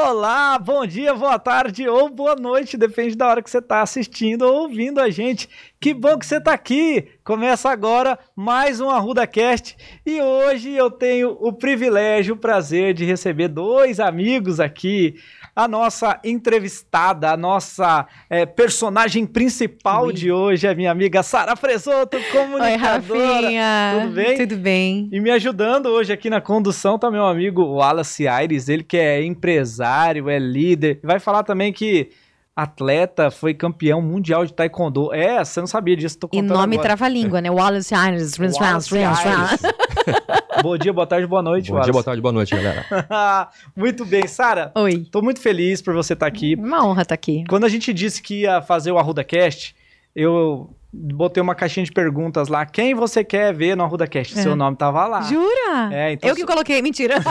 Olá, bom dia, boa tarde ou boa noite, depende da hora que você está assistindo ou ouvindo a gente. Que bom que você está aqui! Começa agora mais um Arruda Cast e hoje eu tenho o privilégio, o prazer de receber dois amigos aqui a nossa entrevistada, a nossa é, personagem principal Oi. de hoje, a minha amiga Sara Fresoto, comunicadora. Oi, Rafinha. Tudo bem? Tudo bem. E me ajudando hoje aqui na condução tá meu amigo Wallace Aires, ele que é empresário, é líder, vai falar também que atleta, foi campeão mundial de taekwondo. É, você não sabia disso, tô contando E nome trava-língua, né? Wallace Aires. Wallace Aires. Bom dia, boa tarde, boa noite. Bom Wallace. dia, boa tarde, boa noite, galera. muito bem, Sara. Oi. Tô muito feliz por você estar tá aqui. Uma honra estar tá aqui. Quando a gente disse que ia fazer o Arruda Cast, eu botei uma caixinha de perguntas lá. Quem você quer ver no Arruda Cast? É. Seu nome tava lá. Jura? É, então eu que coloquei, mentira.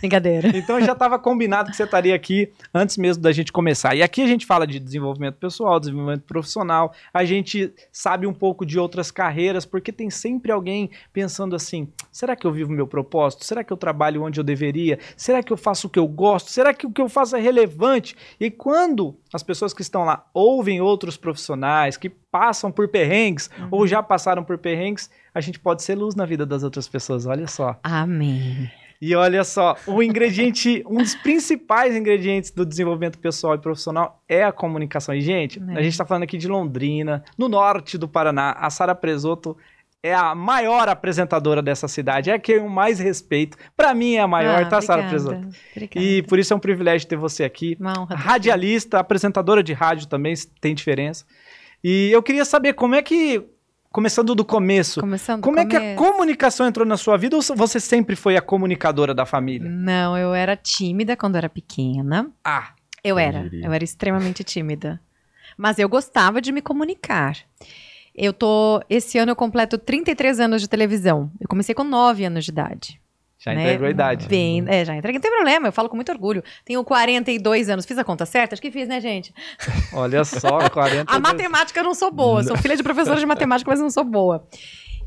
Brincadeira. Então já estava combinado que você estaria aqui antes mesmo da gente começar. E aqui a gente fala de desenvolvimento pessoal, desenvolvimento profissional. A gente sabe um pouco de outras carreiras, porque tem sempre alguém pensando assim: será que eu vivo meu propósito? Será que eu trabalho onde eu deveria? Será que eu faço o que eu gosto? Será que o que eu faço é relevante? E quando as pessoas que estão lá ouvem outros profissionais que passam por perrengues uhum. ou já passaram por perrengues, a gente pode ser luz na vida das outras pessoas. Olha só. Amém. E olha só, o ingrediente, um dos principais ingredientes do desenvolvimento pessoal e profissional é a comunicação. E, gente, é. a gente está falando aqui de Londrina, no norte do Paraná. A Sara Presoto é a maior apresentadora dessa cidade, é a que eu mais respeito. Para mim é a maior, ah, tá, Sara Presoto? E por isso é um privilégio ter você aqui. Uma honra Radialista, apresentadora de rádio também, tem diferença. E eu queria saber como é que, começando do começo, começando como é começo. que a comunicação entrou na sua vida ou você sempre foi a comunicadora da família? Não, eu era tímida quando era pequena. Ah. Eu era, eu era extremamente tímida. Mas eu gostava de me comunicar. Eu tô. Esse ano eu completo 33 anos de televisão. Eu comecei com 9 anos de idade. Já né? entregou a idade. Bem, é, já entreguei. Não tem problema, eu falo com muito orgulho. Tenho 42 anos. Fiz a conta certa? Acho que fiz, né, gente? Olha só, 42. a matemática eu não sou boa. Sou filha de professora de matemática, mas não sou boa.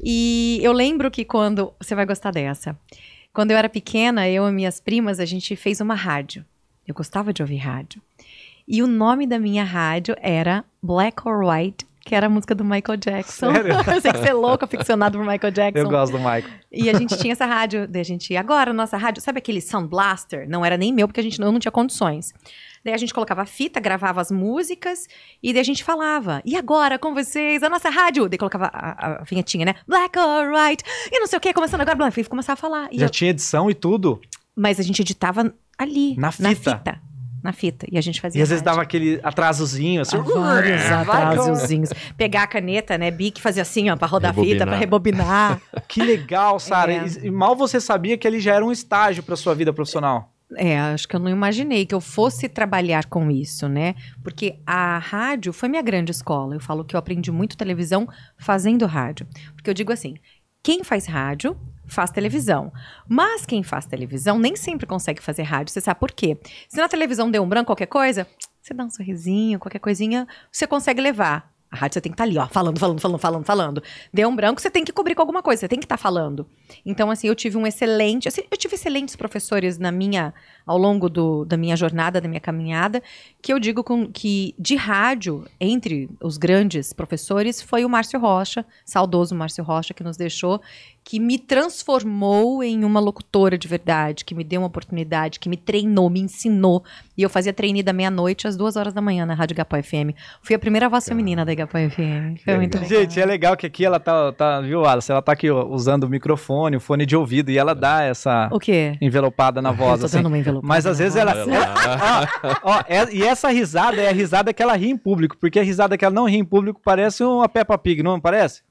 E eu lembro que quando. Você vai gostar dessa. Quando eu era pequena, eu e minhas primas, a gente fez uma rádio. Eu gostava de ouvir rádio. E o nome da minha rádio era Black or White que era a música do Michael Jackson. Sério? eu sei que você é louco, aficionado por Michael Jackson. Eu gosto do Michael. E a gente tinha essa rádio, daí a gente, agora, nossa rádio, sabe aquele Sound Blaster? Não era nem meu, porque a gente não, não tinha condições. Daí a gente colocava a fita, gravava as músicas, e daí a gente falava, e agora com vocês, a nossa rádio? Daí colocava a, a vinhetinha, né? Black or white, e não sei o que, começando agora, Black, começava a falar. Já eu... tinha edição e tudo? Mas a gente editava ali. Na fita? Na fita na fita. E a gente fazia. E às vezes dava aquele atrasozinho, assim. Ah, vários atrasozinhos. Pegar a caneta, né? Bic fazia assim, ó, pra rodar rebobinar. fita, pra rebobinar. que legal, Sara. É. E, mal você sabia que ele já era um estágio pra sua vida profissional. É, acho que eu não imaginei que eu fosse trabalhar com isso, né? Porque a rádio foi minha grande escola. Eu falo que eu aprendi muito televisão fazendo rádio. Porque eu digo assim: quem faz rádio faz televisão. Mas quem faz televisão nem sempre consegue fazer rádio. Você sabe por quê? Se na televisão deu um branco, qualquer coisa, você dá um sorrisinho, qualquer coisinha, você consegue levar. A rádio você tem que estar tá ali, ó, falando, falando, falando, falando, falando. Deu um branco, você tem que cobrir com alguma coisa, você tem que estar tá falando. Então, assim, eu tive um excelente. Assim, eu tive excelentes professores na minha, ao longo do, da minha jornada, da minha caminhada, que eu digo com, que de rádio, entre os grandes professores, foi o Márcio Rocha, saudoso Márcio Rocha, que nos deixou que me transformou em uma locutora de verdade, que me deu uma oportunidade, que me treinou, me ensinou. E eu fazia treine da meia-noite às duas horas da manhã na Rádio Igapó FM. Fui a primeira voz feminina da Igapó FM. Foi muito legal. Gente, é legal que aqui ela tá, tá viu, Alice? Ela tá aqui ó, usando o microfone, o fone de ouvido, e ela dá essa o quê? envelopada na voz. Eu tô assim. dando uma envelopada Mas às vezes ela. ela ó, ó, é, e essa risada é a risada que ela ri em público, porque a risada que ela não ri em público parece uma Peppa Pig, não parece?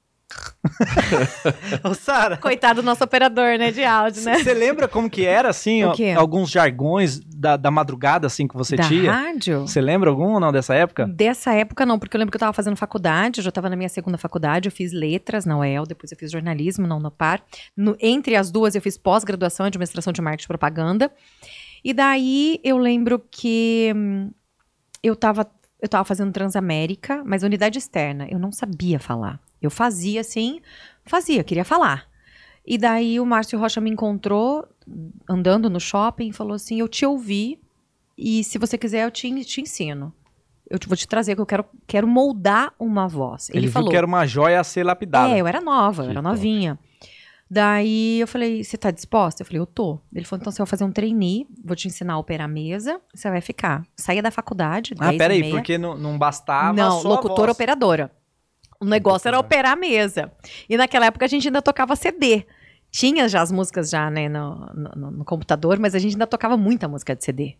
Ô, Sara. Coitado do nosso operador, né, de áudio, né? Você lembra como que era, assim, ó, alguns jargões da, da madrugada, assim, que você da tinha? rádio? Você lembra algum ou não dessa época? Dessa época, não, porque eu lembro que eu tava fazendo faculdade, eu já tava na minha segunda faculdade, eu fiz letras na UEL, depois eu fiz jornalismo na Unopar. No, entre as duas, eu fiz pós-graduação em administração de marketing e propaganda. E daí, eu lembro que hum, eu tava eu tava fazendo Transamérica, mas unidade externa. Eu não sabia falar. Eu fazia assim, fazia, queria falar. E daí o Márcio Rocha me encontrou andando no shopping e falou assim: Eu te ouvi e se você quiser eu te, te ensino. Eu te, vou te trazer, que eu quero, quero moldar uma voz. Ele, Ele, viu falou. que era uma joia a ser lapidada. É, eu era nova, eu era novinha. Daí eu falei, você tá disposta? Eu falei, eu tô. Ele falou, então você vai fazer um trainee, vou te ensinar a operar a mesa, você vai ficar. Saía da faculdade, ah, 10 peraí, porque não, não bastava Não, locutora operadora. O negócio era operar a mesa. E naquela época a gente ainda tocava CD. Tinha já as músicas já, né, no, no- no computador, mas a gente ainda tocava muita música de CD.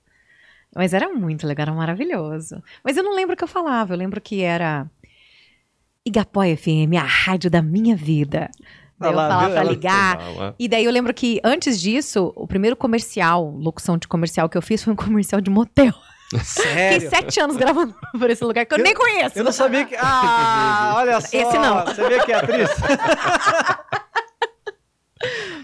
Mas era muito legal, era maravilhoso. Mas eu não lembro o que eu falava, eu lembro que era Igapó FM, a rádio da minha vida. Daí eu falava pra Ela- ligar. E daí eu lembro que antes disso, o primeiro comercial, locução de comercial que eu fiz foi um comercial de motel. Fiquei Sério? sete anos gravando por esse lugar que eu, Eu- nem conheço. Eu não sabia que. Ah, olha só. Esse não. Você vê que é atriz?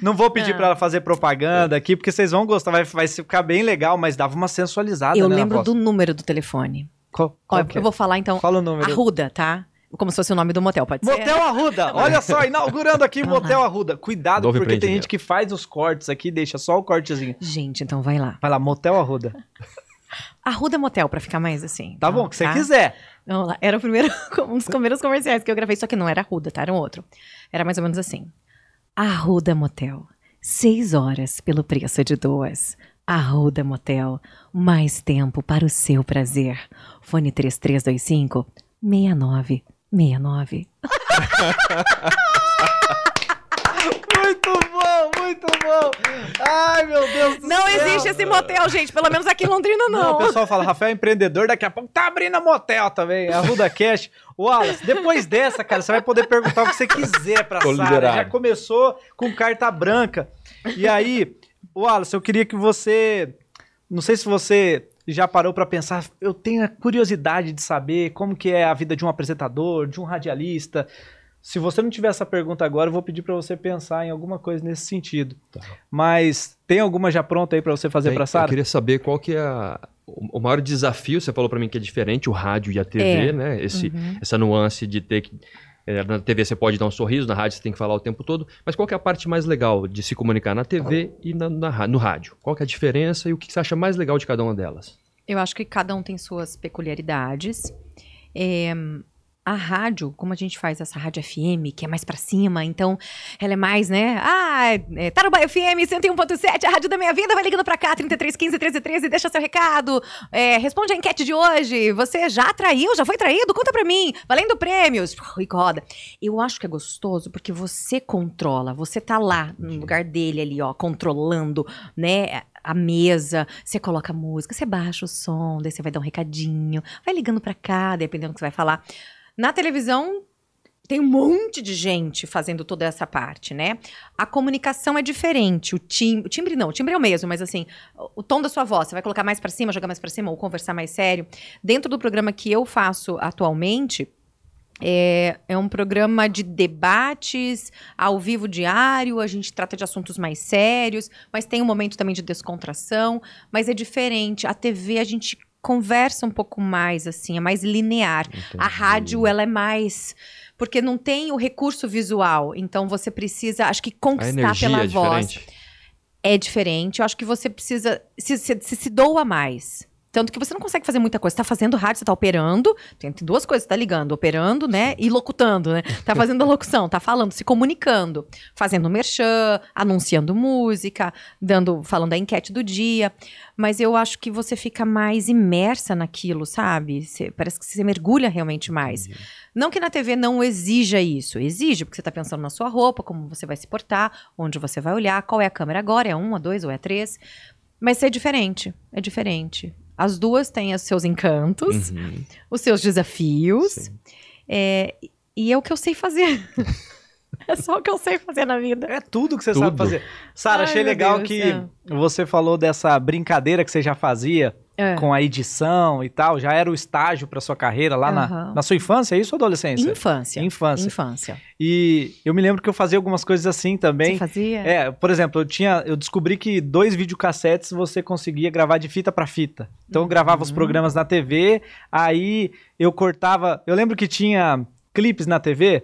Não vou pedir Ah. pra ela fazer propaganda aqui, porque vocês vão gostar, vai, vai ficar bem legal, mas dava uma sensualizada, Eu né, na lembro voz. do número do telefone. Qual, Ó, qual que é? eu vou falar então Fala o número. Arruda, tá? Como se fosse o nome do motel, pode ser? Motel Arruda, olha só, inaugurando aqui Motel Arruda. Cuidado, Novo porque tem gente que faz os cortes aqui, deixa só o cortezinho. Gente, então vai lá. Vai lá, Motel Arruda. Arruda Motel, pra ficar mais assim. Tá então, bom, o que você tá? quiser. Vamos lá. Era o primeiro, um dos primeiros comerciais que eu gravei, só que não era Arruda, tá? Era um outro. Era mais ou menos assim. Arruda Motel. Seis horas pelo preço de duas. Arruda Motel. Mais tempo para o seu prazer. Fone 3325 6969. Muito bom, muito bom. Ai, meu Deus do Não céu. existe esse motel, gente. Pelo menos aqui em Londrina, Não, não. o pessoal fala, Rafael é empreendedor, daqui a pouco tá abrindo a motel também, a Ruda Cash. Wallace, depois dessa, cara, você vai poder perguntar o que você quiser pra Tô Sara. Já começou com carta branca. E aí, Wallace, eu queria que você, não sei se você já parou pra pensar, eu tenho a curiosidade de saber como que é a vida de um apresentador, de um radialista. Se você não tiver essa pergunta agora, eu vou pedir pra você pensar em alguma coisa nesse sentido. Tá. Mas tem alguma já pronta aí pra você fazer Bem, pra Eu Sara? queria saber qual que é a- o maior desafio, você falou pra mim que é diferente o rádio e a TV, É. né? Esse, Uhum. Essa nuance de ter que... é, na TV você pode dar um sorriso, na rádio você tem que falar o tempo todo. Mas qual é a parte mais legal de se comunicar na TV e na, na no rádio? Qual é a diferença e o que você acha mais legal de cada uma delas? Eu acho que cada um tem suas peculiaridades. É, a rádio, como a gente faz essa rádio FM, que é mais pra cima, então ela é mais, né? Ah, é, Tarubá FM 101.7, a rádio da minha vida, vai ligando pra cá, 3315 1313, deixa seu recado, é, responde a enquete de hoje, você já traiu, já foi traído? Conta pra mim, valendo prêmios, e roda. Eu acho que é gostoso porque você controla, você tá lá no lugar dele ali, ó, controlando, né? A mesa, você coloca a música, você baixa o som, daí você vai dar um recadinho, vai ligando pra cá, dependendo do que você vai falar. Na televisão, tem um monte de gente fazendo toda essa parte, né? A comunicação é diferente. O timbre, o timbre não, o timbre é o mesmo, mas assim, o tom da sua voz, você vai colocar mais pra cima, jogar mais pra cima ou conversar mais sério. Dentro do programa que eu faço atualmente, é, é um programa de debates ao vivo diário, a gente trata de assuntos mais sérios, mas tem um momento também de descontração, mas é diferente. A TV a gente conversa um pouco mais, assim, é mais linear. A rádio, ela é mais. Porque não tem o recurso visual. Então você precisa, acho que conquistar pela é voz diferente. é diferente. Eu acho que você precisa. Se, se, se, se doa mais. Tanto que você não consegue fazer muita coisa. Você tá fazendo rádio, você tá operando. Tem, tem duas coisas, você tá ligando, operando, né? E locutando, né? Tá fazendo a locução, tá falando, se comunicando, fazendo merchan, anunciando música, dando, falando da enquete do dia. Mas eu acho que você fica mais imersa naquilo, sabe? Você- parece que você mergulha realmente mais. Não que na TV não exija isso. Exige, porque você tá pensando na sua roupa, como você vai se portar, onde você vai olhar, qual é a câmera agora, é um, é dois ou é três. Mas é diferente, é diferente. As duas têm os seus encantos, Uhum. os seus desafios. É, e é o que eu sei fazer. é só o que eu sei fazer na vida. É tudo que você Tudo. sabe fazer. Sara, achei legal Deus, que é. você falou dessa brincadeira que você já fazia É. com a edição e tal. Já era o estágio pra sua carreira lá na, Aham. na sua infância, é isso ou adolescência? Infância. Infância. Infância. E eu me lembro que eu fazia algumas coisas assim também. Você fazia? É, por exemplo, eu tinha, eu descobri que dois videocassetes você conseguia gravar de fita pra fita. Então eu gravava os Uhum. programas na TV, aí eu cortava. Eu lembro que tinha clipes na TV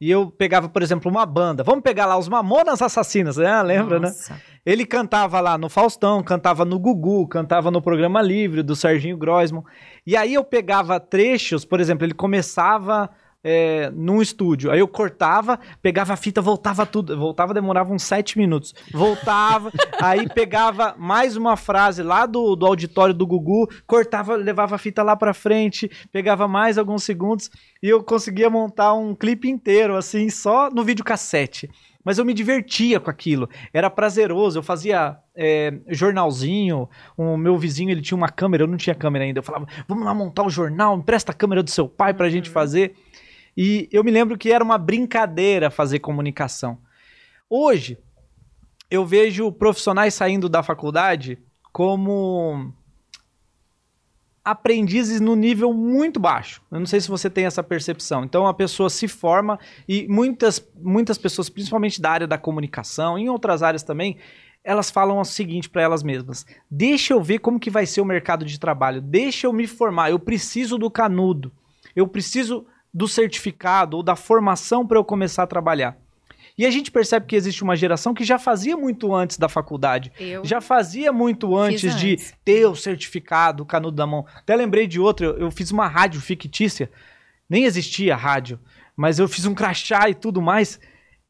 E eu pegava, por exemplo, uma banda. Vamos pegar lá os Mamonas Assassinas, né? Lembra, né? Nossa. Ele cantava lá no Faustão, cantava no Gugu, cantava no Programa Livre do Serginho Groisman. E aí eu pegava trechos, por exemplo, ele começava é, num estúdio, aí eu cortava, pegava a fita, voltava tudo, voltava, demorava uns sete minutos. Voltava, aí pegava mais uma frase lá do, do auditório do Gugu, cortava, levava a fita lá pra frente, pegava mais alguns segundos e eu conseguia montar um clipe inteiro, assim, só no videocassete. Mas eu me divertia com aquilo, era prazeroso. Eu fazia é, jornalzinho. O meu vizinho ele tinha uma câmera, eu não tinha câmera ainda. Eu falava, vamos lá montar o jornal, empresta a câmera do seu pai pra gente fazer. E eu me lembro que era uma brincadeira fazer comunicação. Hoje, eu vejo profissionais saindo da faculdade como aprendizes no nível muito baixo. Eu não sei se você tem essa percepção. Então a pessoa se forma e muitas, muitas pessoas, principalmente da área da comunicação, em outras áreas também, elas falam o seguinte para elas mesmas: deixa eu ver como que vai ser o mercado de trabalho, deixa eu me formar, eu preciso do canudo, eu preciso do certificado ou da formação para eu começar a trabalhar. E a gente percebe que existe uma geração que já fazia muito antes da faculdade. Eu Já fazia muito antes Fiz de antes. ter o certificado, o canudo da mão. Até lembrei de outro, eu, eu fiz uma rádio fictícia. Nem existia rádio, mas eu fiz um crachá e tudo mais.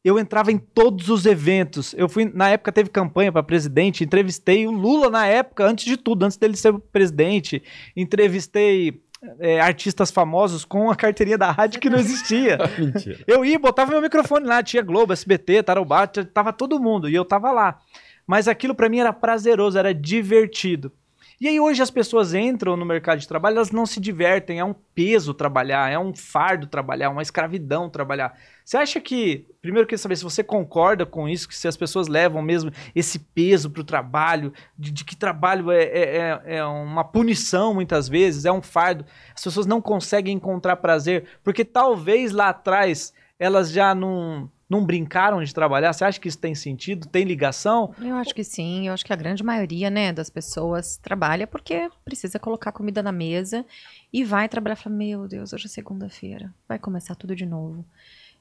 Eu entrava em todos os eventos. Eu fui, na época teve campanha para presidente, entrevistei o Lula na época, antes de tudo, antes dele ser presidente. Entrevistei é, artistas famosos com a carteirinha da rádio que não existia. Mentira. Eu ia, botava meu microfone lá, tinha Globo, SBT, Tarobá, tava todo mundo, e eu tava lá. Mas aquilo pra mim era prazeroso, era divertido. E aí hoje as pessoas entram no mercado de trabalho, elas não se divertem, é um peso trabalhar, é um fardo trabalhar, uma escravidão trabalhar. Você acha que, primeiro eu queria saber se você concorda com isso, que se as pessoas levam mesmo esse peso pro trabalho, de, de que trabalho é, é, é- é uma punição muitas vezes, é um fardo, as pessoas não conseguem encontrar prazer, porque talvez lá atrás elas já não, não brincaram de trabalhar. Você acha que isso tem sentido? Tem ligação? Eu acho que sim, eu acho que a grande maioria, né, das pessoas trabalha porque precisa colocar comida na mesa e vai trabalhar e fala, meu Deus, hoje é segunda-feira, vai começar tudo de novo.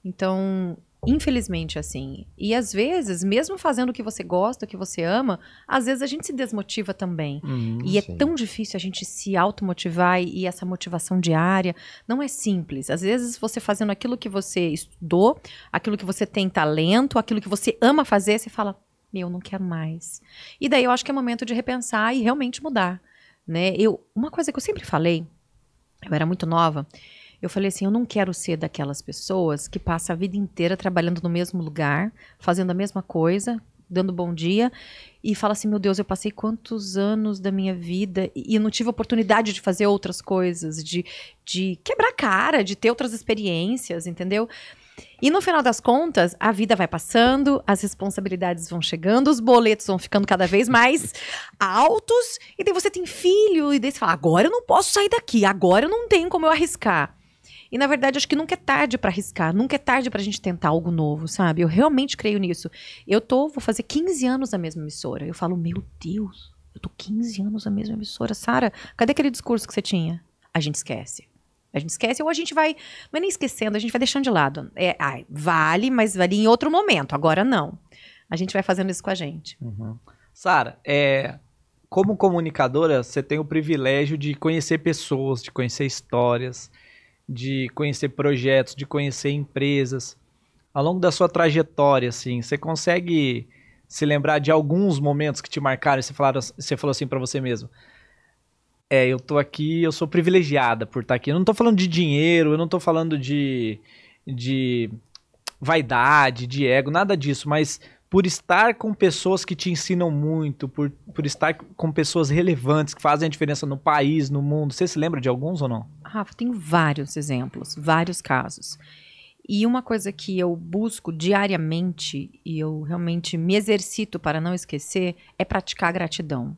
Então, infelizmente, assim, e às vezes, mesmo fazendo o que você gosta, o que você ama, às vezes a gente se desmotiva também. E é sim. tão difícil a gente se automotivar e e essa motivação diária não é simples. Às vezes você fazendo aquilo que você estudou, aquilo que você tem talento, aquilo que você ama fazer, você fala, meu, não quero mais. E daí eu acho que é momento de repensar e realmente mudar, né? Eu, uma coisa que eu sempre falei, eu era muito nova, eu falei assim, eu não quero ser daquelas pessoas que passa a vida inteira trabalhando no mesmo lugar, fazendo a mesma coisa, dando bom dia e fala assim, meu Deus, eu passei quantos anos da minha vida e e não tive oportunidade de fazer outras coisas, de, de quebrar cara, de ter outras experiências, entendeu? E no final das contas, a vida vai passando, as responsabilidades vão chegando, os boletos vão ficando cada vez mais altos, e daí você tem filho, e daí você fala, agora eu não posso sair daqui, agora eu não tenho como eu arriscar. E na verdade, acho que nunca é tarde pra arriscar, nunca é tarde pra gente tentar algo novo, sabe? Eu realmente creio nisso. Eu tô, vou fazer 15 anos na mesma emissora. Eu falo, meu Deus, eu tô 15 anos na mesma emissora. Sara, cadê aquele discurso que você tinha? A gente esquece. A gente esquece ou a gente vai, não é nem esquecendo, a gente vai deixando de lado. É, ai, vale, mas vale em outro momento, agora não. A gente vai fazendo isso com a gente. Sara, é, como comunicadora, você tem o privilégio de conhecer pessoas, de conhecer histórias, de conhecer projetos, de conhecer empresas. Ao longo da sua trajetória, assim, você consegue se lembrar de alguns momentos que te marcaram e você, falaram, você falou assim pra você mesmo? É, eu tô aqui, eu sou privilegiada por estar aqui. Eu não tô falando de dinheiro, eu não tô falando de, de vaidade, de ego, nada disso, mas por estar com pessoas que te ensinam muito, por, por estar com pessoas relevantes que fazem a diferença no país, no mundo. Você se lembra de alguns ou não? Rafa, tem vários exemplos, vários casos. E uma coisa que eu busco diariamente e eu realmente me exercito para não esquecer é praticar gratidão.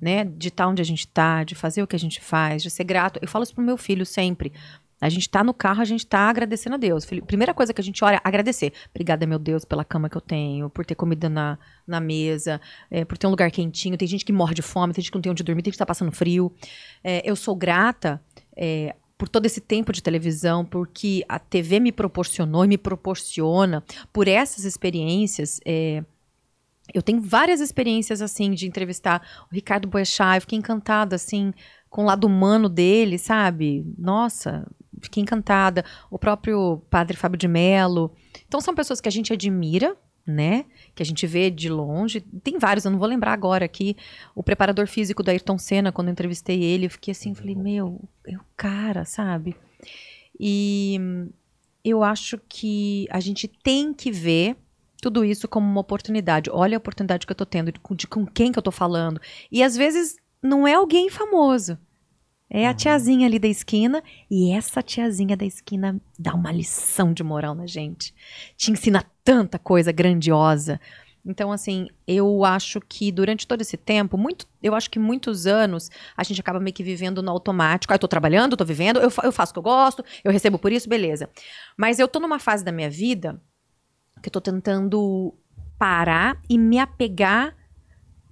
Né? De estar onde a gente está, de fazer o que a gente faz, de ser grato. Eu falo isso pro meu filho sempre. A gente tá no carro, a gente tá agradecendo a Deus. Primeira coisa que a gente olha agradecer. Obrigada, meu Deus, pela cama que eu tenho, por ter comida na, na mesa, é, por ter um lugar quentinho. Tem gente que morre de fome, tem gente que não tem onde dormir, tem gente que tá passando frio. É, eu sou grata é, por todo esse tempo de televisão, porque a TV me proporcionou e me proporciona, por essas experiências. Eu tenho várias experiências assim de entrevistar o Ricardo Boechat, eu fiquei encantada assim com o lado humano dele, sabe? Nossa, fiquei encantada. O próprio Padre Fábio de Mello. Então são pessoas que a gente admira, né? Que a gente vê de longe. Tem vários, eu não vou lembrar agora aqui. O preparador físico da Ayrton Senna, quando eu entrevistei ele, eu fiquei assim, falei, meu, é o cara, sabe? E eu acho que a gente tem que ver tudo isso como uma oportunidade. Olha a oportunidade que eu tô tendo, de, de com quem que eu tô falando. E às vezes não é alguém famoso. É a uhum. tiazinha ali da esquina, e essa tiazinha da esquina dá uma lição de moral na gente. Te ensina tanta coisa grandiosa. Então, assim, eu acho que durante todo esse tempo, muito, eu acho que muitos anos, a gente acaba meio que vivendo no automático. Ah, eu tô trabalhando, tô vivendo, eu, eu faço o que eu gosto, eu recebo por isso, beleza. Mas eu tô numa fase da minha vida que eu tô tentando parar e me apegar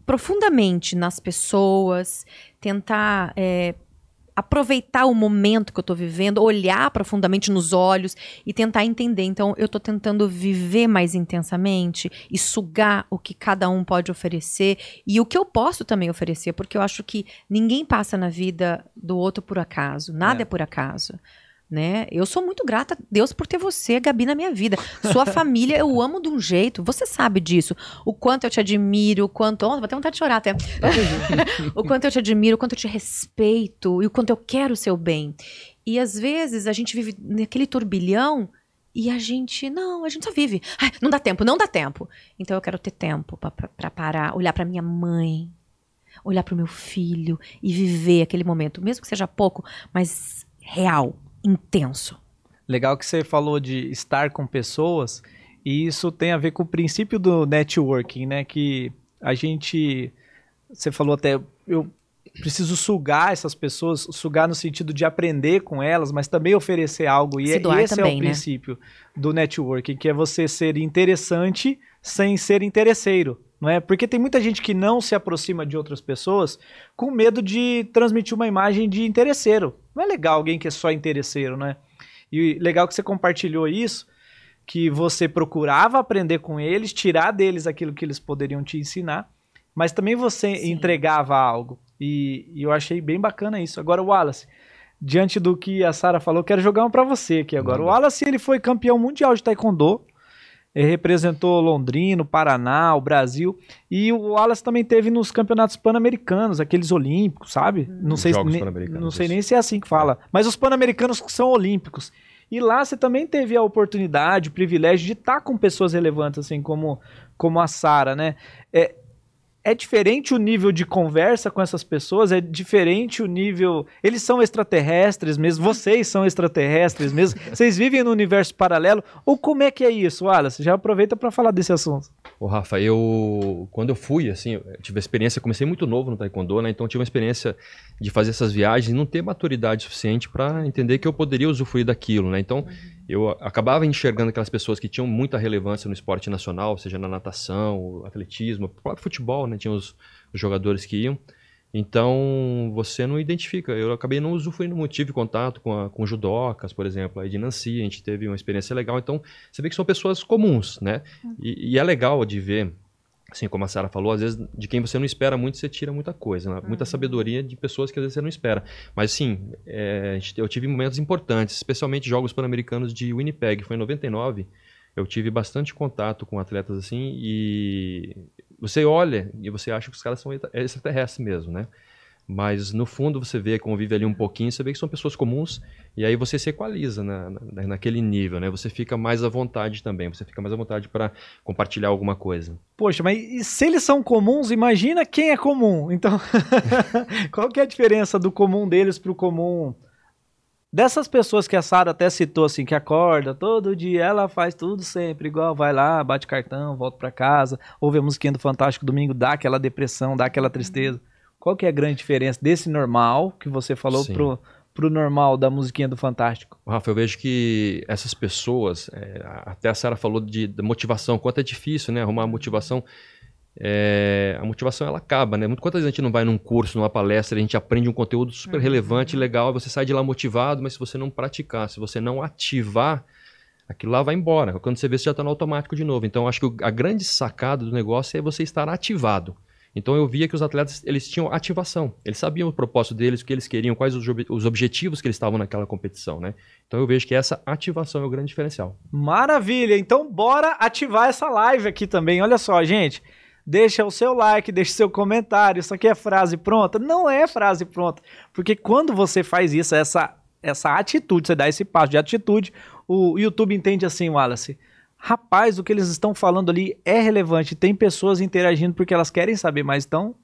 profundamente nas pessoas, tentar é, aproveitar o momento que eu estou vivendo, olhar profundamente nos olhos e tentar entender. Então, eu estou tentando viver mais intensamente e sugar o que cada um pode oferecer e o que eu posso também oferecer, porque eu acho que ninguém passa na vida do outro por acaso, nada é, é por acaso né? Eu sou muito grata a Deus por ter você, Gabi, na minha vida. Sua família eu amo de um jeito, você sabe disso. O quanto eu te admiro, o quanto. Oh, vou ter vontade de chorar até. o quanto eu te admiro, o quanto eu te respeito e o quanto eu quero o seu bem. E às vezes a gente vive naquele turbilhão e a gente. Não, a gente só vive. Ai, não dá tempo, não dá tempo. Então eu quero ter tempo para parar, olhar para minha mãe, olhar para o meu filho e viver aquele momento, mesmo que seja pouco, mas real intenso. Legal que você falou de estar com pessoas, e isso tem a ver com o princípio do networking, né? Que a gente. Você falou até. Eu preciso sugar essas pessoas, sugar no sentido de aprender com elas, mas também oferecer algo. E, é, esse também, é o né? princípio do networking, que é você ser interessante sem ser interesseiro. Não é? Porque tem muita gente que não se aproxima de outras pessoas com medo de transmitir uma imagem de interesseiro. Não é legal alguém que é só interesseiro, né? E legal que você compartilhou isso, que você procurava aprender com eles, tirar deles aquilo que eles poderiam te ensinar, mas também você Sim. entregava algo. E, e, eu achei bem bacana isso. Agora, o Wallace, diante do que a Sara falou, quero jogar um para você aqui agora. O Wallace ele foi campeão mundial de taekwondo representou Londrina, o Paraná, o Brasil. E o Wallace também teve nos campeonatos pan-americanos, aqueles olímpicos, sabe? Não sei, ne, não sei nem se é assim que fala. Mas os pan-americanos são olímpicos. E lá você também teve a oportunidade, o privilégio de estar com pessoas relevantes, assim, como, como a Sara, né? É, é diferente o nível de conversa com essas pessoas, é diferente o nível. Eles são extraterrestres mesmo, vocês são extraterrestres mesmo, vocês vivem no universo paralelo. Ou como é que é isso, Wallace? Já aproveita para falar desse assunto. Ô, Rafa, eu. Quando eu fui, assim, eu tive a experiência, comecei muito novo no Taekwondo, né? Então tive uma experiência de fazer essas viagens e não ter maturidade suficiente para entender que eu poderia usufruir daquilo, né? Então eu acabava enxergando aquelas pessoas que tinham muita relevância no esporte nacional, seja na natação, atletismo, próprio futebol, né? Tinha os, os, jogadores que iam. Então, você não identifica. Eu acabei não usufruindo muito. Tive contato com, a, com judocas, por exemplo, aí de Nancy, a gente teve uma experiência legal. Então, você vê que são pessoas comuns, né? E, e é legal de ver assim como a Sara falou, às vezes de quem você não espera muito, você tira muita coisa, né? muita uhum. sabedoria de pessoas que às vezes você não espera. Mas sim, é, eu tive momentos importantes, especialmente jogos pan-americanos de Winnipeg, foi em 99. Eu tive bastante contato com atletas assim e você olha e você acha que os caras são extraterrestres mesmo, né? Mas no fundo você vê, convive ali um pouquinho, você vê que são pessoas comuns e aí você se equaliza na, na, naquele nível, né? Você fica mais à vontade também, você fica mais à vontade para compartilhar alguma coisa. Poxa, mas se eles são comuns, imagina quem é comum. Então, qual que é a diferença do comum deles para o comum dessas pessoas que a Sara até citou assim, que acorda todo dia, ela faz tudo sempre igual, vai lá, bate cartão, volta para casa, ouve a musiquinha do Fantástico domingo, dá aquela depressão, dá aquela tristeza. Qual que é a grande diferença desse normal que você falou Sim. pro, pro normal da musiquinha do Fantástico? Rafa, eu vejo que essas pessoas, é, até a Sara falou de, de, motivação, quanto é difícil, né, arrumar motivação. É, a motivação ela acaba, né? Quantas vezes a gente não vai num curso, numa palestra, a gente aprende um conteúdo super relevante, legal, você sai de lá motivado, mas se você não praticar, se você não ativar, aquilo lá vai embora. Quando você vê, você já está no automático de novo. Então, acho que a grande sacada do negócio é você estar ativado. Então, eu via que os atletas eles tinham ativação. Eles sabiam o propósito deles, o que eles queriam, quais os, ob- os objetivos que eles estavam naquela competição, né? Então, eu vejo que essa ativação é o grande diferencial. Maravilha! Então bora ativar essa live aqui também. Olha só, gente. Deixa o seu like, deixa o seu comentário. Isso aqui é frase pronta? Não é frase pronta. Porque quando você faz isso, essa, essa atitude, você dá esse passo de atitude, o YouTube entende assim, Wallace. Rapaz, o que eles estão falando ali é relevante. Tem pessoas interagindo porque elas querem saber mais. Então,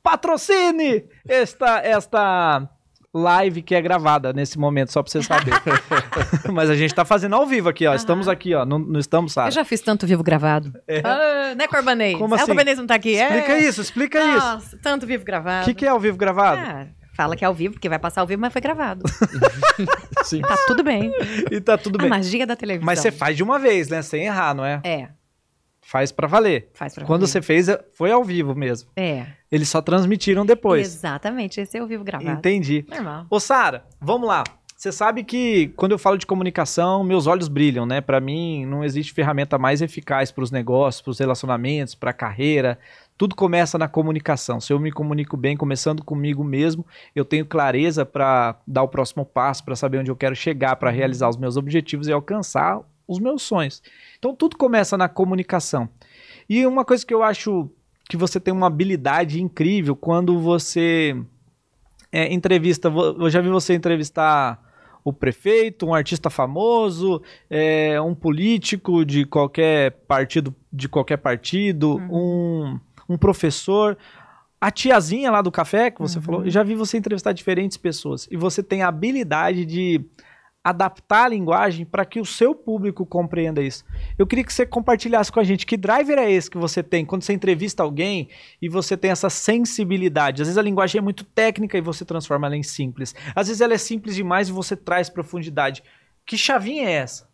patrocine esta, esta live que é gravada nesse momento, só pra você saber. Mas a gente tá fazendo ao vivo aqui, ó. Estamos aqui, ó. Não, não estamos, Sara. Eu já fiz tanto vivo gravado. Ah, né, Corbanês? Como assim? o Corbanês não tá aqui. Explica é. isso, explica isso. Nossa, tanto vivo O gravado. que, que é ao vivo gravado? Ah, fala que é ao vivo, porque vai passar ao vivo, mas foi gravado. Sim. Tá tudo bem. E tá tudo A bem. magia da televisão. Mas você faz de uma vez, né? Sem errar, não é? É, Faz pra valer. faz pra Quando valer. você fez, foi ao vivo mesmo. É, Eles só transmitiram depois. exatamente. Esse é o vivo gravado. Entendi. Normal. Ô, Sara, vamos lá. Você sabe que quando eu falo de comunicação, meus olhos brilham, né? Pra mim, não existe ferramenta mais eficaz para os negócios, para os relacionamentos, para a carreira. Tudo começa na comunicação. Se eu me comunico bem, começando comigo mesmo, eu tenho clareza para dar o próximo passo, para saber onde eu quero chegar, para realizar os meus objetivos e alcançar os meus sonhos. Então, tudo começa na comunicação. E uma coisa que eu acho que você tem uma habilidade incrível quando você é, entrevista. Eu já vi você entrevistar o prefeito, um artista famoso, é, um político de qualquer partido, de qualquer partido, um, um professor. A tiazinha lá do café que você falou, eu já vi você entrevistar diferentes pessoas. E você tem a habilidade de adaptar a linguagem para que o seu público compreenda isso. Eu queria que você compartilhasse com a gente que driver é esse que você tem quando você entrevista alguém e você tem essa sensibilidade. Às vezes a linguagem é muito técnica e você transforma ela em simples. Às vezes ela é simples demais e você traz profundidade. Que chavinha é essa?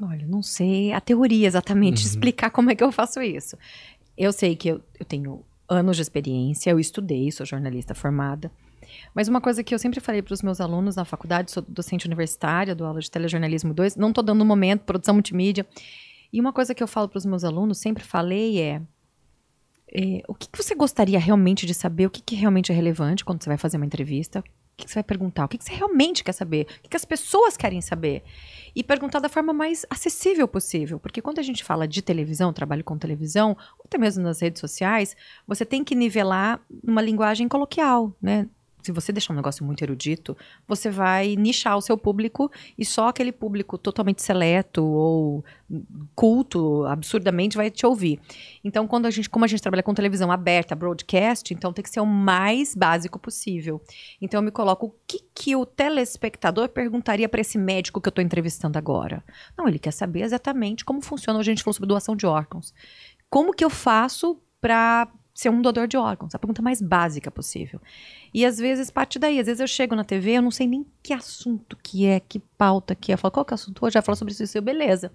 Olha, não sei a teoria exatamente, explicar como é que eu faço isso. Eu sei que eu, eu tenho anos de experiência, eu estudei, sou jornalista formada. Mas uma coisa que eu sempre falei para os meus alunos na faculdade, sou docente universitária, do aula de telejornalismo 2, não estou dando momento, produção multimídia. E uma coisa que eu falo para os meus alunos, sempre falei é, é, o que, que você gostaria realmente de saber, o que, que realmente é relevante quando você vai fazer uma entrevista, o que, que você vai perguntar, o que, você realmente quer saber, o que, que as pessoas querem saber. E perguntar da forma mais acessível possível. Porque quando a gente fala de televisão, trabalho com televisão, ou até mesmo nas redes sociais, você tem que nivelar numa linguagem coloquial, né? Se você deixar um negócio muito erudito, você vai nichar o seu público e só aquele público totalmente seleto ou culto, absurdamente, vai te ouvir. Então, quando a gente, como a gente trabalha com televisão aberta, broadcast, então tem que ser o mais básico possível. Então eu me coloco, o que, que o telespectador perguntaria para esse médico que eu estou entrevistando agora? Não, ele quer saber exatamente como funciona, a gente falou sobre doação de órgãos. Como que eu faço para ser um doador de órgãos? A pergunta mais básica possível. E às vezes parte daí, às vezes eu chego na TV, eu não sei nem que assunto que é, que pauta que é. Eu falo, qual que é o assunto hoje? Já falou sobre isso, isso, beleza.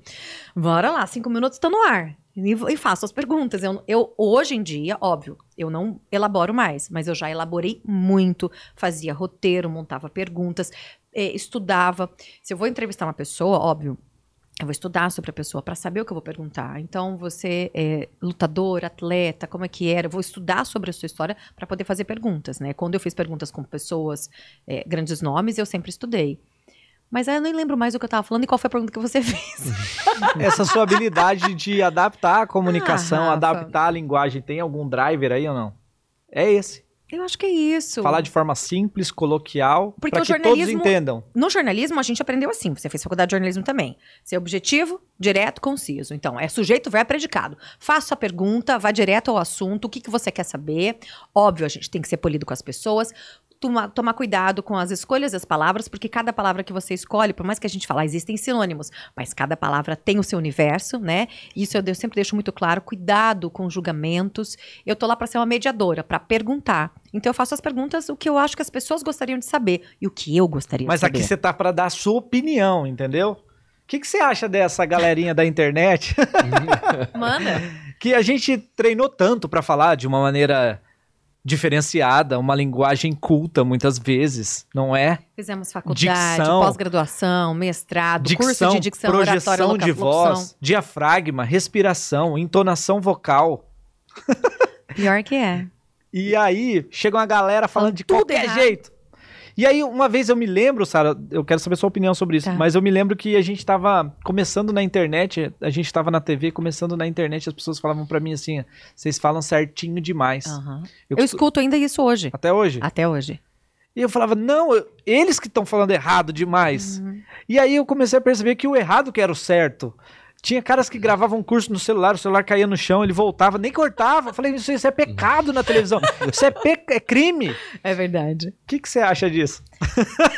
Bora lá, cinco minutos tô no ar. E, e faço as perguntas. Eu, eu, hoje em dia, óbvio, eu não elaboro mais, mas eu já elaborei muito. Fazia roteiro, montava perguntas, eh, estudava. Se eu vou entrevistar uma pessoa, óbvio, eu vou estudar sobre a pessoa para saber o que eu vou perguntar. Então, você é lutador, atleta, como é que era? Eu vou estudar sobre a sua história para poder fazer perguntas, né? Quando eu fiz perguntas com pessoas, é, grandes nomes, eu sempre estudei. Mas aí eu nem lembro mais o que eu estava falando e qual foi a pergunta que você fez. Essa sua habilidade de adaptar a comunicação, Ah, adaptar a linguagem, tem algum driver aí ou não? É esse. Eu acho que é isso. Falar de forma simples, coloquial, Porque para que todos jornalismo- entendam. No jornalismo, a gente aprendeu assim. Você fez faculdade de jornalismo também. Ser objetivo, direto, conciso. Então, é sujeito, verbo, predicado. Faça a pergunta, vá direto ao assunto. O que, que você quer saber? Óbvio, a gente tem que ser polido com as pessoas. Tomar, tomar cuidado com as escolhas das palavras, porque cada palavra que você escolhe, por mais que a gente fale, existem sinônimos, mas cada palavra tem o seu universo, né? Isso eu, eu sempre deixo muito claro. Cuidado com julgamentos. Eu tô lá para ser uma mediadora, para perguntar. Então, eu faço as perguntas, o que eu acho que as pessoas gostariam de saber e o que eu gostaria Mas de saber. aqui você tá para dar a sua opinião, entendeu? O que, que você acha dessa galerinha da internet Manda. que a gente treinou tanto pra falar de uma maneira diferenciada, uma linguagem culta muitas vezes, não é? Fizemos faculdade, pós-graduação, mestrado, curso Dicção, de dicção, oratória, projeção loca- de voz, diafragma, respiração, entonação vocal. Pior que é. E aí chega uma galera falando Falando de tudo qualquer errado. jeito. E aí, uma vez eu me lembro, Sara, eu quero saber sua opinião sobre isso, Tá. mas eu me lembro que a gente tava começando na internet, a gente tava na TV, começando na internet, as pessoas falavam pra mim assim, vocês falam certinho demais. Aham. Eu Eu escuto ainda isso hoje. Até hoje. Até hoje. E eu falava, não, eu- eles que estão falando errado demais. Uhum. E aí eu comecei a perceber que o errado que era o certo. Tinha caras que gravavam um curso no celular, o celular caía no chão, ele voltava, nem cortava. Eu falei, isso, isso é pecado na televisão. Isso é, pe- é crime. O É verdade. que, que você acha disso?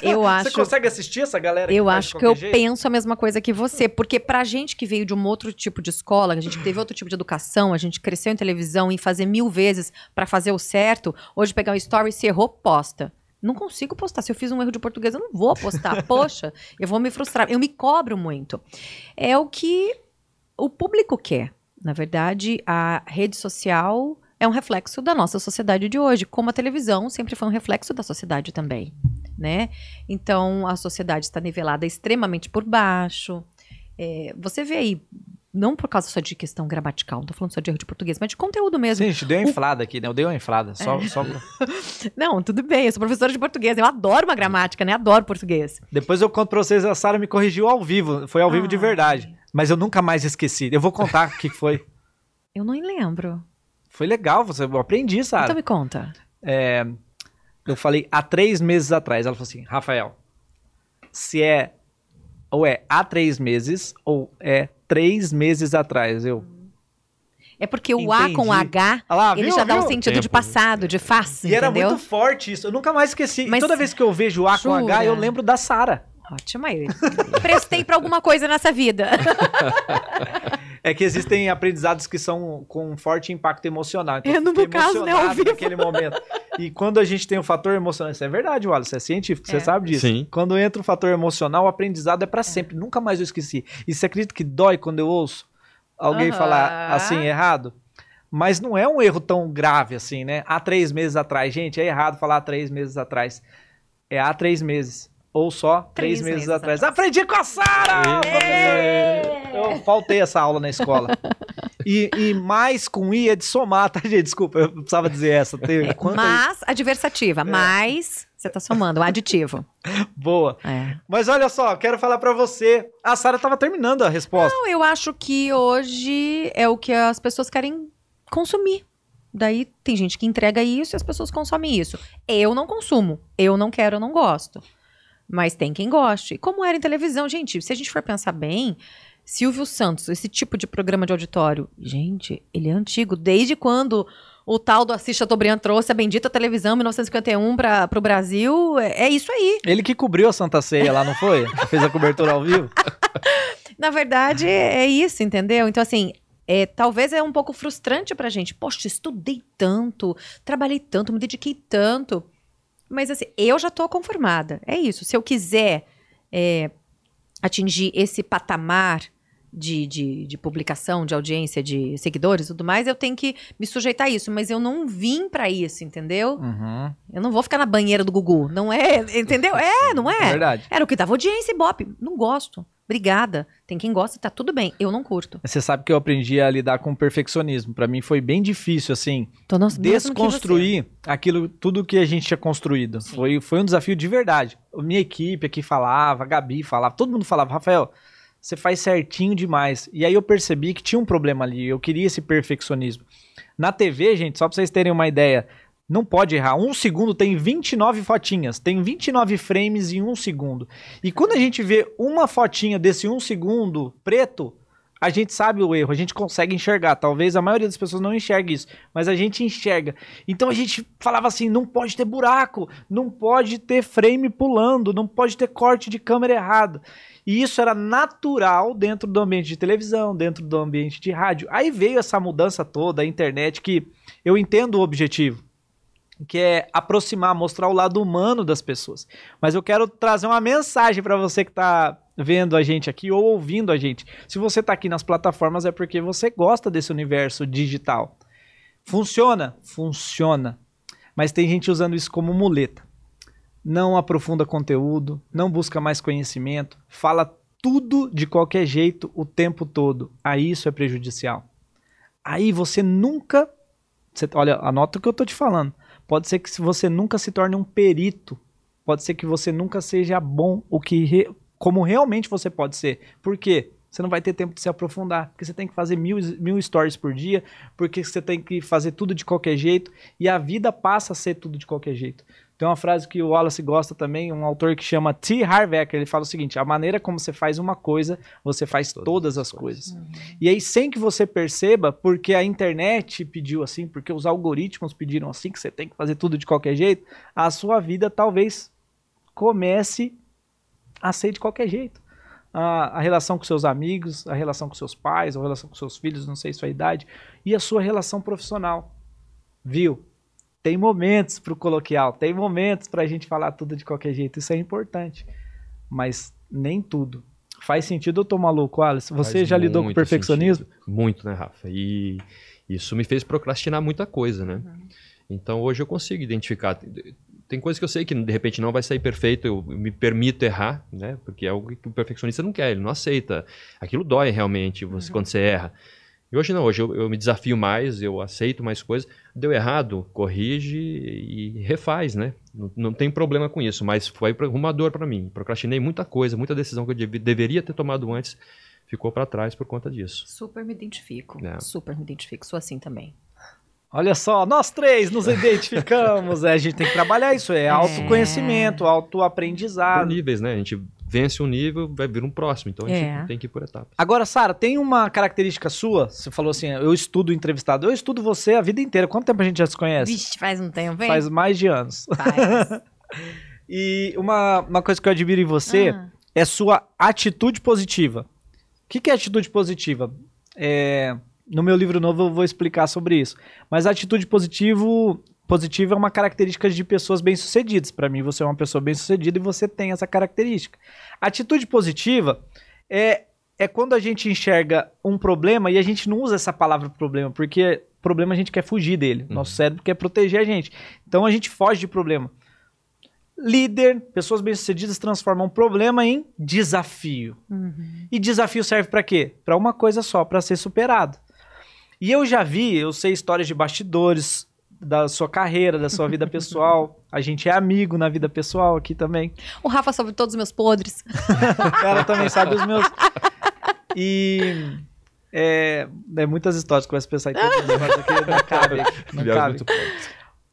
Eu acho. Você consegue assistir essa galera? Eu acho que eu jeito? penso a mesma coisa que você, porque pra gente que veio de um outro tipo de escola, a gente que teve outro tipo de educação, a gente cresceu em televisão e fazer mil vezes pra fazer o certo, hoje pegar um story se errou, posta. Não consigo postar. Se eu fiz um erro de português, eu não vou postar. Poxa, eu vou me frustrar. Eu me cobro muito. É o que o público quer. Na verdade, a rede social é um reflexo da nossa sociedade de hoje, como a televisão sempre foi um reflexo da sociedade também, né? Então, a sociedade está nivelada extremamente por baixo. É, você vê aí, não por causa só de questão gramatical, não tô falando só de erro de português, mas de conteúdo mesmo. Gente, deu uma inflada aqui, né? Eu dei uma inflada. Só, É. só... Não, tudo bem, eu sou professora de português, eu adoro uma gramática, né? Adoro português. Depois eu conto pra vocês, a Sara me corrigiu ao vivo. Foi ao vivo de verdade. Mas eu nunca mais esqueci. Eu vou contar o que foi. Eu não lembro. Foi legal, você, eu aprendi, Sara. Então me conta. É, eu falei há três meses atrás. Ela falou assim: Rafael, se é ou é há três meses ou é três meses atrás. Eu. É porque o A com Entendi. H, Ah lá, ele viu, já dá um viu? sentido de Tempo. passado, de face, E era entendeu? muito forte isso. Eu nunca mais esqueci. E Mas- toda vez que eu vejo A com H, Jura? eu lembro da Sara. Ótimo aí. Prestei pra alguma coisa nessa vida. É que existem aprendizados que são com um forte impacto emocional. Então É, eu no meu caso, né, ao emocionado vivo. naquele momento. E quando a gente tem o fator emocional, isso é verdade, Wallace, você é científico, você É. sabe disso. Sim. Quando entra o fator emocional, o aprendizado é pra sempre. Nunca mais eu esqueci. E você acredita que dói quando eu ouço alguém Aham. falar assim, errado? Mas não é um erro tão grave assim, né? Há três meses atrás. Gente, é errado falar há três meses atrás. É há três meses. Ou só três, Três meses, meses atrás. Aprendi com a Sara! Eu faltei essa aula na escola. E, e mais com I é de somar, tá, gente? Desculpa, eu precisava dizer essa. Tem, É, quanta mas, adversativa, mas você tá somando, um aditivo. boa. É. Mas olha só, quero falar pra você. A Sara tava terminando a resposta. Não, eu acho que hoje é o que as pessoas querem consumir. Daí tem gente que entrega isso e as pessoas consomem isso. Eu não consumo, eu não quero, eu não gosto. Mas tem quem goste. Como era em televisão, gente, se a gente for pensar bem, Silvio Santos, esse tipo de programa de auditório, gente, ele é antigo. Desde quando o tal do Assis Chateaubriand trouxe a bendita televisão em 1951 para o Brasil, é, é isso aí. Ele que cobriu a Santa Ceia lá, não foi? Fez a cobertura ao vivo. Na verdade, é isso, entendeu? Então, assim, é, talvez é um pouco frustrante pra gente. Poxa, estudei tanto, trabalhei tanto, me dediquei tanto. Mas, assim, eu já tô conformada. É isso. Se eu quiser é, atingir esse patamar de, de, de publicação, de audiência, de seguidores e tudo mais, eu tenho que me sujeitar a isso. Mas eu não vim pra isso, entendeu? Uhum, Eu não vou ficar na banheira do Gugu. Não é, entendeu? É, não é é? verdade. Era o que dava audiência, Ibope. Não gosto. Obrigada. Tem quem gosta, tá tudo bem. Eu não curto. Você sabe que eu aprendi a lidar com o perfeccionismo. Pra mim foi bem difícil, assim, desconstruir aquilo, tudo que a gente tinha construído. Sim. Foi, foi um desafio de verdade. Minha equipe aqui falava, a Gabi falava, todo mundo falava, Rafael, você faz certinho demais. E aí eu percebi que tinha um problema ali, eu queria esse perfeccionismo. Na TV, gente, só pra vocês terem uma ideia, não pode errar. Um segundo tem 29 fotinhas, tem 29 frames em um segundo. E quando a gente vê uma fotinha desse um segundo preto, a gente sabe o erro, a gente consegue enxergar. Talvez a maioria das pessoas não enxergue isso, mas a gente enxerga. Então a gente falava assim: não pode ter buraco, não pode ter frame pulando, não pode ter corte de câmera errado. E isso era natural dentro do ambiente de televisão, dentro do ambiente de rádio. Aí veio essa mudança toda, a internet, que eu entendo o objetivo que é aproximar, mostrar o lado humano das pessoas. Mas eu quero trazer uma mensagem para você que está vendo a gente aqui ou ouvindo a gente. Se você está aqui nas plataformas é porque você gosta desse universo digital. Funciona? Funciona. Mas tem gente usando isso como muleta. Não aprofunda conteúdo, não busca mais conhecimento, fala tudo de qualquer jeito o tempo todo. Aí isso é prejudicial. Aí você nunca. Você, olha, anota o que eu tô te falando. Pode ser que você nunca se torne um perito. Pode ser que você nunca seja bom o que re, como realmente você pode ser. Por quê? Você não vai ter tempo de se aprofundar, porque você tem que fazer mil, mil stories por dia, porque você tem que fazer tudo de qualquer jeito, e a vida passa a ser tudo de qualquer jeito. Tem uma frase que o Wallace gosta também, um autor que chama T. Harv Eker, ele fala o seguinte, a maneira como você faz uma coisa, você faz todas, todas as coisas. coisas. Uhum. E aí, sem que você perceba, porque a internet pediu assim, porque os algoritmos pediram assim, que você tem que fazer tudo de qualquer jeito, a sua vida talvez comece a ser de qualquer jeito. A, a relação com seus amigos, a relação com seus pais, a relação com seus filhos, não sei sua idade, e a sua relação profissional. Viu? Tem momentos para o coloquial, tem momentos para a gente falar tudo de qualquer jeito. Isso é importante. Mas nem tudo. Faz sentido eu tô maluco, Alice? Você Faz já lidou com perfeccionismo? Sentido. Muito, né, Rafa? E isso me fez procrastinar muita coisa, né? Uhum. Então hoje eu consigo identificar. Tem coisas que eu sei que de repente não vai sair perfeito, eu me permito errar, né? Porque é algo que o perfeccionista não quer, ele não aceita. Aquilo dói realmente você, uhum. quando você erra. E hoje não, hoje eu, eu, me desafio mais, eu aceito mais coisas. Deu errado, corrige e refaz, né? Não, não tem problema com isso, mas foi uma dor para mim. Procrastinei muita coisa, muita decisão que eu deveria ter tomado antes ficou para trás por conta disso. Super me identifico, é. super me identifico, sou assim também. Olha só, nós três nos identificamos. é, a gente tem que trabalhar isso, é, é. autoconhecimento, autoaprendizado. Por níveis, né? A gente vence um nível, vai vir um próximo. Então a gente é. tem que ir por etapas. Agora, Sara, tem uma característica sua? Você falou assim: eu estudo entrevistado. Eu estudo você a vida inteira. Quanto tempo a gente já se conhece? Vixe, faz um tempo, hein? Faz mais de anos. Faz. e uma, uma coisa que eu admiro em você ah. é sua atitude positiva. O que, que é atitude positiva? É, no meu livro novo eu vou explicar sobre isso. Mas atitude positivo Positivo é uma característica de pessoas bem-sucedidas. Para mim, você é uma pessoa bem-sucedida e você tem essa característica. Atitude positiva é, é quando a gente enxerga um problema e a gente não usa essa palavra problema, porque problema a gente quer fugir dele. Uhum. Nosso cérebro quer proteger a gente. Então a gente foge de problema. Líder, pessoas bem-sucedidas transformam problema em desafio. Uhum. E desafio serve para quê? Para uma coisa só, para ser superado. E eu já vi, eu sei histórias de bastidores, da sua carreira, da sua vida pessoal. A gente é amigo na vida pessoal aqui também. O Rafa sabe todos os meus podres. Ela também sabe os meus. E é, é muitas histórias que eu começo a pensar em todos os aqui, não cabe. Não cabe.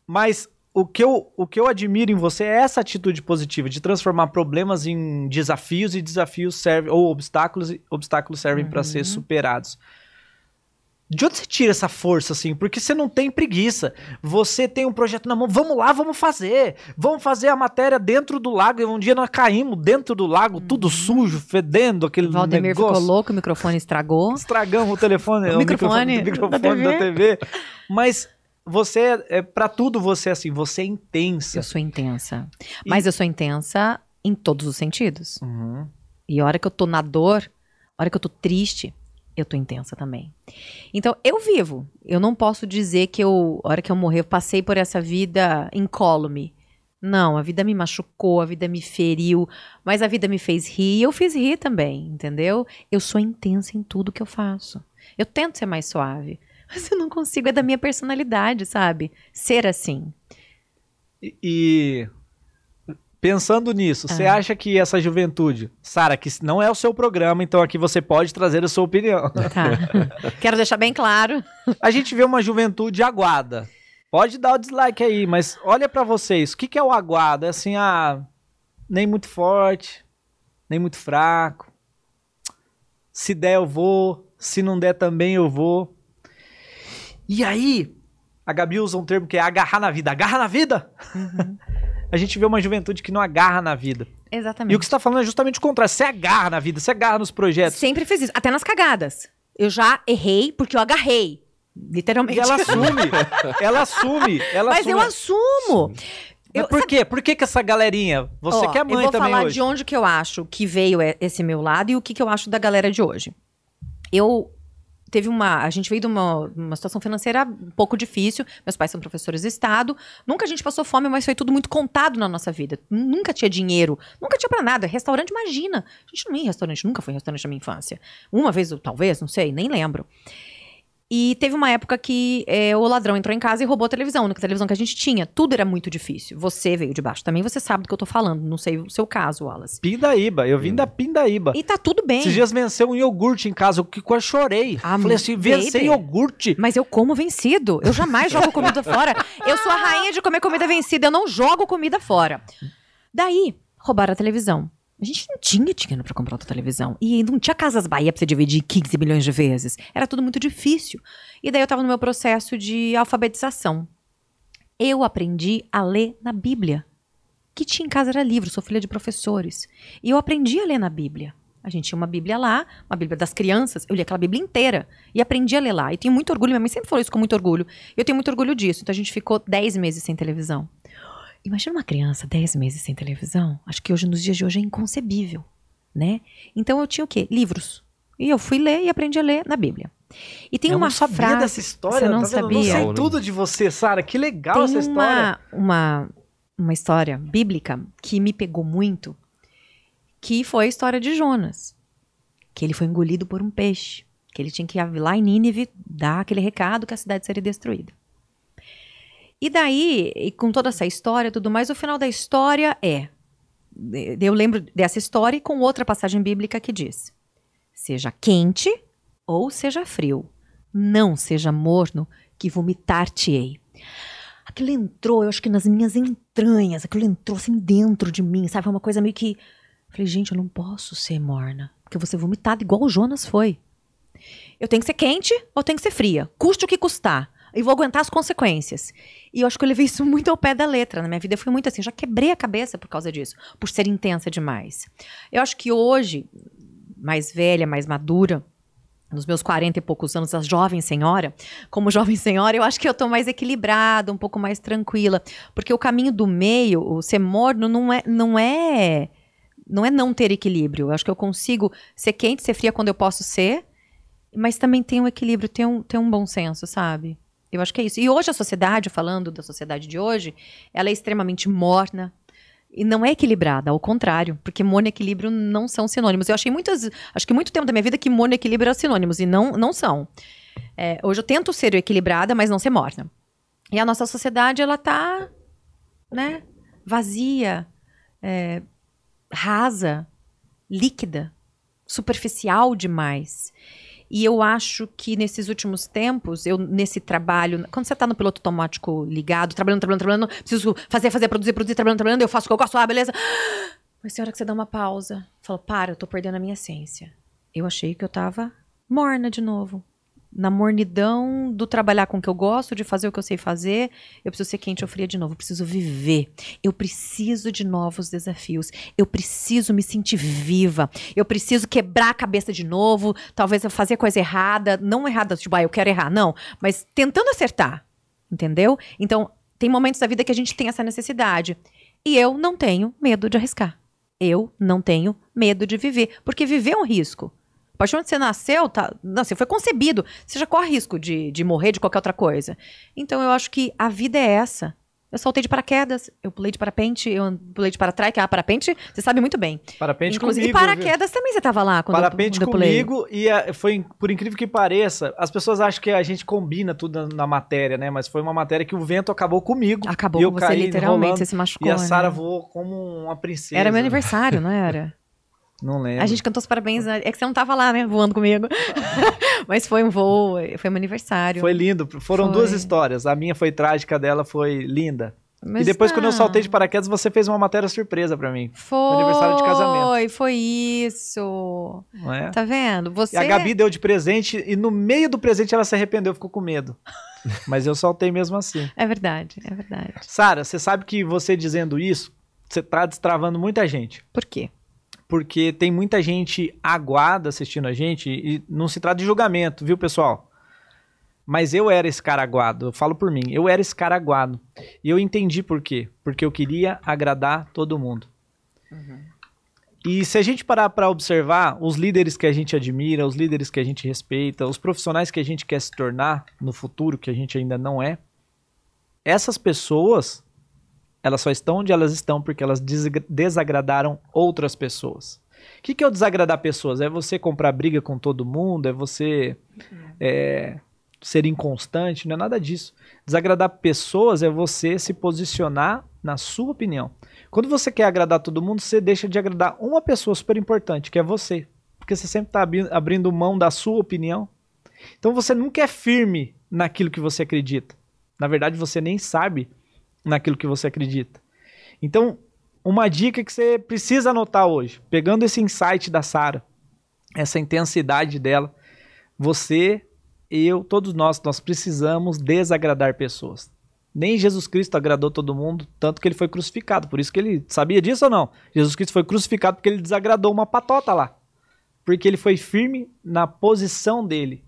Mas o que, eu, o que eu admiro em você é essa atitude positiva de transformar problemas em desafios e desafios servem ou obstáculos obstáculos servem uhum. para ser superados. De onde você tira essa força, assim? Porque você não tem preguiça. Você tem um projeto na mão, vamos lá, vamos fazer. Vamos fazer a matéria dentro do lago. E um dia nós caímos dentro do lago, uhum. tudo sujo, fedendo, aquele o Valdemir negócio. ficou louco, o microfone estragou. Estragamos o telefone, o, o microfone, microfone, microfone da, TV. da, TV. Mas você, é, para tudo você é assim, você é intensa. Eu sou intensa. Mas eu sou intensa em todos os sentidos. Uhum. E a hora que eu tô na dor, a hora que eu tô triste, eu tô intensa também. Então, eu vivo. Eu não posso dizer que eu, hora que eu morrer, eu passei por essa vida incólume. Não, a vida me machucou, a vida me feriu, mas a vida me fez rir e eu fiz rir também, entendeu? Eu sou intensa em tudo que eu faço. Eu tento ser mais suave, mas eu não consigo, é da minha personalidade, sabe? Ser assim. E, e Pensando nisso, você ah. acha que essa juventude, Sara, que não é o seu programa, então aqui você pode trazer a sua opinião. Tá. Quero deixar bem claro. A gente vê uma juventude aguada. Pode dar o dislike aí, mas olha para vocês, o que, que é o aguado? É assim, ah, nem muito forte, nem muito fraco. Se der eu vou, se não der também eu vou. E aí, a Gabi usa um termo que é agarrar na vida. Agarra na vida! Uhum a gente vê uma juventude que não agarra na vida. Exatamente. E o que você está falando é justamente o contrário. Você agarra na vida, você agarra nos projetos. Sempre fez isso, até nas cagadas. Eu já errei porque eu agarrei. Literalmente. E ela assume. ela assume. Ela Mas assume. eu assumo. Eu- por quê? Por que que essa galerinha? Você Ó, que é mãe Eu vou também falar hoje. de onde que eu acho que veio esse meu lado e o que, que eu acho da galera de hoje. Eu teve uma. A gente veio de uma, uma situação financeira um pouco difícil. Meus pais são professores de Estado. Nunca a gente passou fome, mas foi tudo muito contado na nossa vida. Nunca tinha dinheiro, nunca tinha pra nada. Restaurante, imagina. A gente não ia em restaurante, nunca foi em restaurante na minha infância. Uma vez, talvez, não sei, nem lembro. E teve uma época que é, o ladrão entrou em casa e roubou a televisão, a única televisão que a gente tinha. Tudo era muito difícil. Você veio de baixo também, você sabe do que eu tô falando. Não sei o seu caso, Wallace. Pindaíba. Eu vim da Pindaíba. E tá tudo bem. Esses dias venceu um iogurte em casa, eu que quase chorei. Ah, Falei assim, vencer iogurte. Mas eu como vencido. Eu jamais jogo comida fora. Eu sou a rainha de comer comida vencida. Eu não jogo comida fora. Daí, roubaram a televisão. A gente não tinha dinheiro pra comprar outra televisão. E não tinha Casas Bahia pra você dividir 15 milhões de vezes. Era tudo muito difícil. E daí eu tava no meu processo de alfabetização. Eu aprendi a ler na Bíblia. Que tinha em casa era livro, sou filha de professores. E eu aprendi a ler na Bíblia. A gente tinha uma Bíblia lá, uma Bíblia das crianças. Eu li aquela Bíblia inteira e aprendi a ler lá. E tenho muito orgulho, minha mãe sempre falou isso com muito orgulho. Eu tenho muito orgulho disso. Então a gente ficou 10 meses sem televisão. Imagina uma criança 10 meses sem televisão. Acho que hoje, nos dias de hoje, é inconcebível, né? Então eu tinha o quê? Livros. E eu fui ler e aprendi a ler na Bíblia. E tem eu uma sabia frase. dessa história. Você não tá? Eu sabia? não sei tudo de você, Sara. Que legal Tem essa história. uma, uma, uma história bíblica que me pegou muito, que foi a história de Jonas. Que ele foi engolido por um peixe. Que ele tinha que ir lá em Nínive dar aquele recado que a cidade seria destruída. E daí, e com toda essa história tudo mais, o final da história é. Eu lembro dessa história e com outra passagem bíblica que diz: Seja quente ou seja frio, não seja morno, que vomitar-te-ei. Aquilo entrou, eu acho que nas minhas entranhas, aquilo entrou assim dentro de mim, sabe? Foi uma coisa meio que. Falei, gente, eu não posso ser morna, porque eu vou ser vomitada igual o Jonas foi. Eu tenho que ser quente ou tenho que ser fria, custe o que custar. E vou aguentar as consequências. E eu acho que eu levei isso muito ao pé da letra. Na minha vida foi muito assim, já quebrei a cabeça por causa disso, por ser intensa demais. Eu acho que hoje, mais velha, mais madura, nos meus 40 e poucos anos, a jovem senhora, como jovem senhora, eu acho que eu tô mais equilibrada, um pouco mais tranquila, porque o caminho do meio, o ser morno não é não é não é não ter equilíbrio. Eu acho que eu consigo ser quente, ser fria quando eu posso ser, mas também tem um equilíbrio, tem um, um bom senso, sabe? Eu acho que é isso. E hoje a sociedade, falando da sociedade de hoje, ela é extremamente morna, e não é equilibrada, ao contrário, porque mono e equilíbrio não são sinônimos. Eu achei muitas, acho que muito tempo da minha vida que mono e equilíbrio eram sinônimos e não, não são. É, hoje eu tento ser equilibrada, mas não ser morna. E a nossa sociedade ela tá, né, vazia, é, rasa, líquida, superficial demais. E eu acho que nesses últimos tempos, eu nesse trabalho, quando você tá no piloto automático ligado, trabalhando, trabalhando, trabalhando, preciso fazer, fazer, produzir, produzir, trabalhando, trabalhando, eu faço o que eu gosto, ah, beleza. Mas tem hora que você dá uma pausa, fala, para, eu tô perdendo a minha essência. Eu achei que eu tava morna de novo. Na mornidão do trabalhar com o que eu gosto, de fazer o que eu sei fazer, eu preciso ser quente ou fria de novo, eu preciso viver. Eu preciso de novos desafios. Eu preciso me sentir viva. Eu preciso quebrar a cabeça de novo, talvez eu fazer coisa errada, não errada, tipo, ah, eu quero errar, não, mas tentando acertar. Entendeu? Então, tem momentos da vida que a gente tem essa necessidade. E eu não tenho medo de arriscar. Eu não tenho medo de viver, porque viver é um risco. A partir que você nasceu, tá, não, você foi concebido, você já corre risco de, de morrer de qualquer outra coisa. Então eu acho que a vida é essa. Eu saltei de paraquedas, eu pulei de parapente, eu pulei de paratrás, que é parapente, você sabe muito bem. Parapente Inclusive, comigo. e paraquedas também você tava lá quando eu- Parapente quando eu pulei. comigo e a- foi, por incrível que pareça, as pessoas acham que a gente combina tudo na, na matéria, né? Mas foi uma matéria que o vento acabou comigo. Acabou e com você, literalmente, rolando, você se machucou, E a Sara né? voou como uma princesa. Era meu aniversário, não era? Não lembro. A gente cantou os parabéns, né? é que você não tava lá, né, voando comigo. Mas foi um voo, foi meu aniversário. Foi lindo. Foram Foi. duas histórias. A minha foi trágica, a dela foi linda. Mas e depois, quando eu não. saltei de paraquedas, você fez uma matéria surpresa pra mim. Foi, aniversário de casamento. Foi, foi isso. Não é? Tá vendo? Você E a Gabi deu de presente e no meio do presente ela se arrependeu, ficou com medo. Mas eu saltei mesmo assim. É verdade, é verdade. Sara, você sabe que você dizendo isso, você tá destravando muita gente. Por quê? Porque tem muita gente aguada assistindo a gente e não se trata de julgamento, viu, pessoal? Mas eu era esse cara aguado, eu falo por mim, eu era esse cara aguado. E eu entendi por quê. Porque eu queria agradar todo mundo. E se a gente parar para observar os líderes que a gente admira, os líderes que a gente respeita, os profissionais que a gente quer se tornar no futuro, que a gente ainda não é, essas pessoas, elas só estão onde elas estão porque elas desagra- desagradaram outras pessoas. O que, que é o desagradar pessoas? É você comprar briga com todo mundo? É você é, ser inconstante? Não é nada disso. Desagradar pessoas é você se posicionar na sua opinião. Quando você quer agradar todo mundo, você deixa de agradar uma pessoa super importante, que é você. Porque você sempre está abrindo mão da sua opinião. Então você nunca é firme naquilo que você acredita. Na verdade, você nem sabe naquilo que você acredita. Então, uma dica que você precisa anotar hoje, pegando esse insight da Sara, essa intensidade dela, você, eu, todos nós, nós precisamos desagradar pessoas. Nem Jesus Cristo agradou todo mundo, tanto que ele foi crucificado. Por isso que ele sabia disso ou não? Jesus Cristo foi crucificado porque ele desagradou uma patota lá. Porque ele foi firme na posição dele.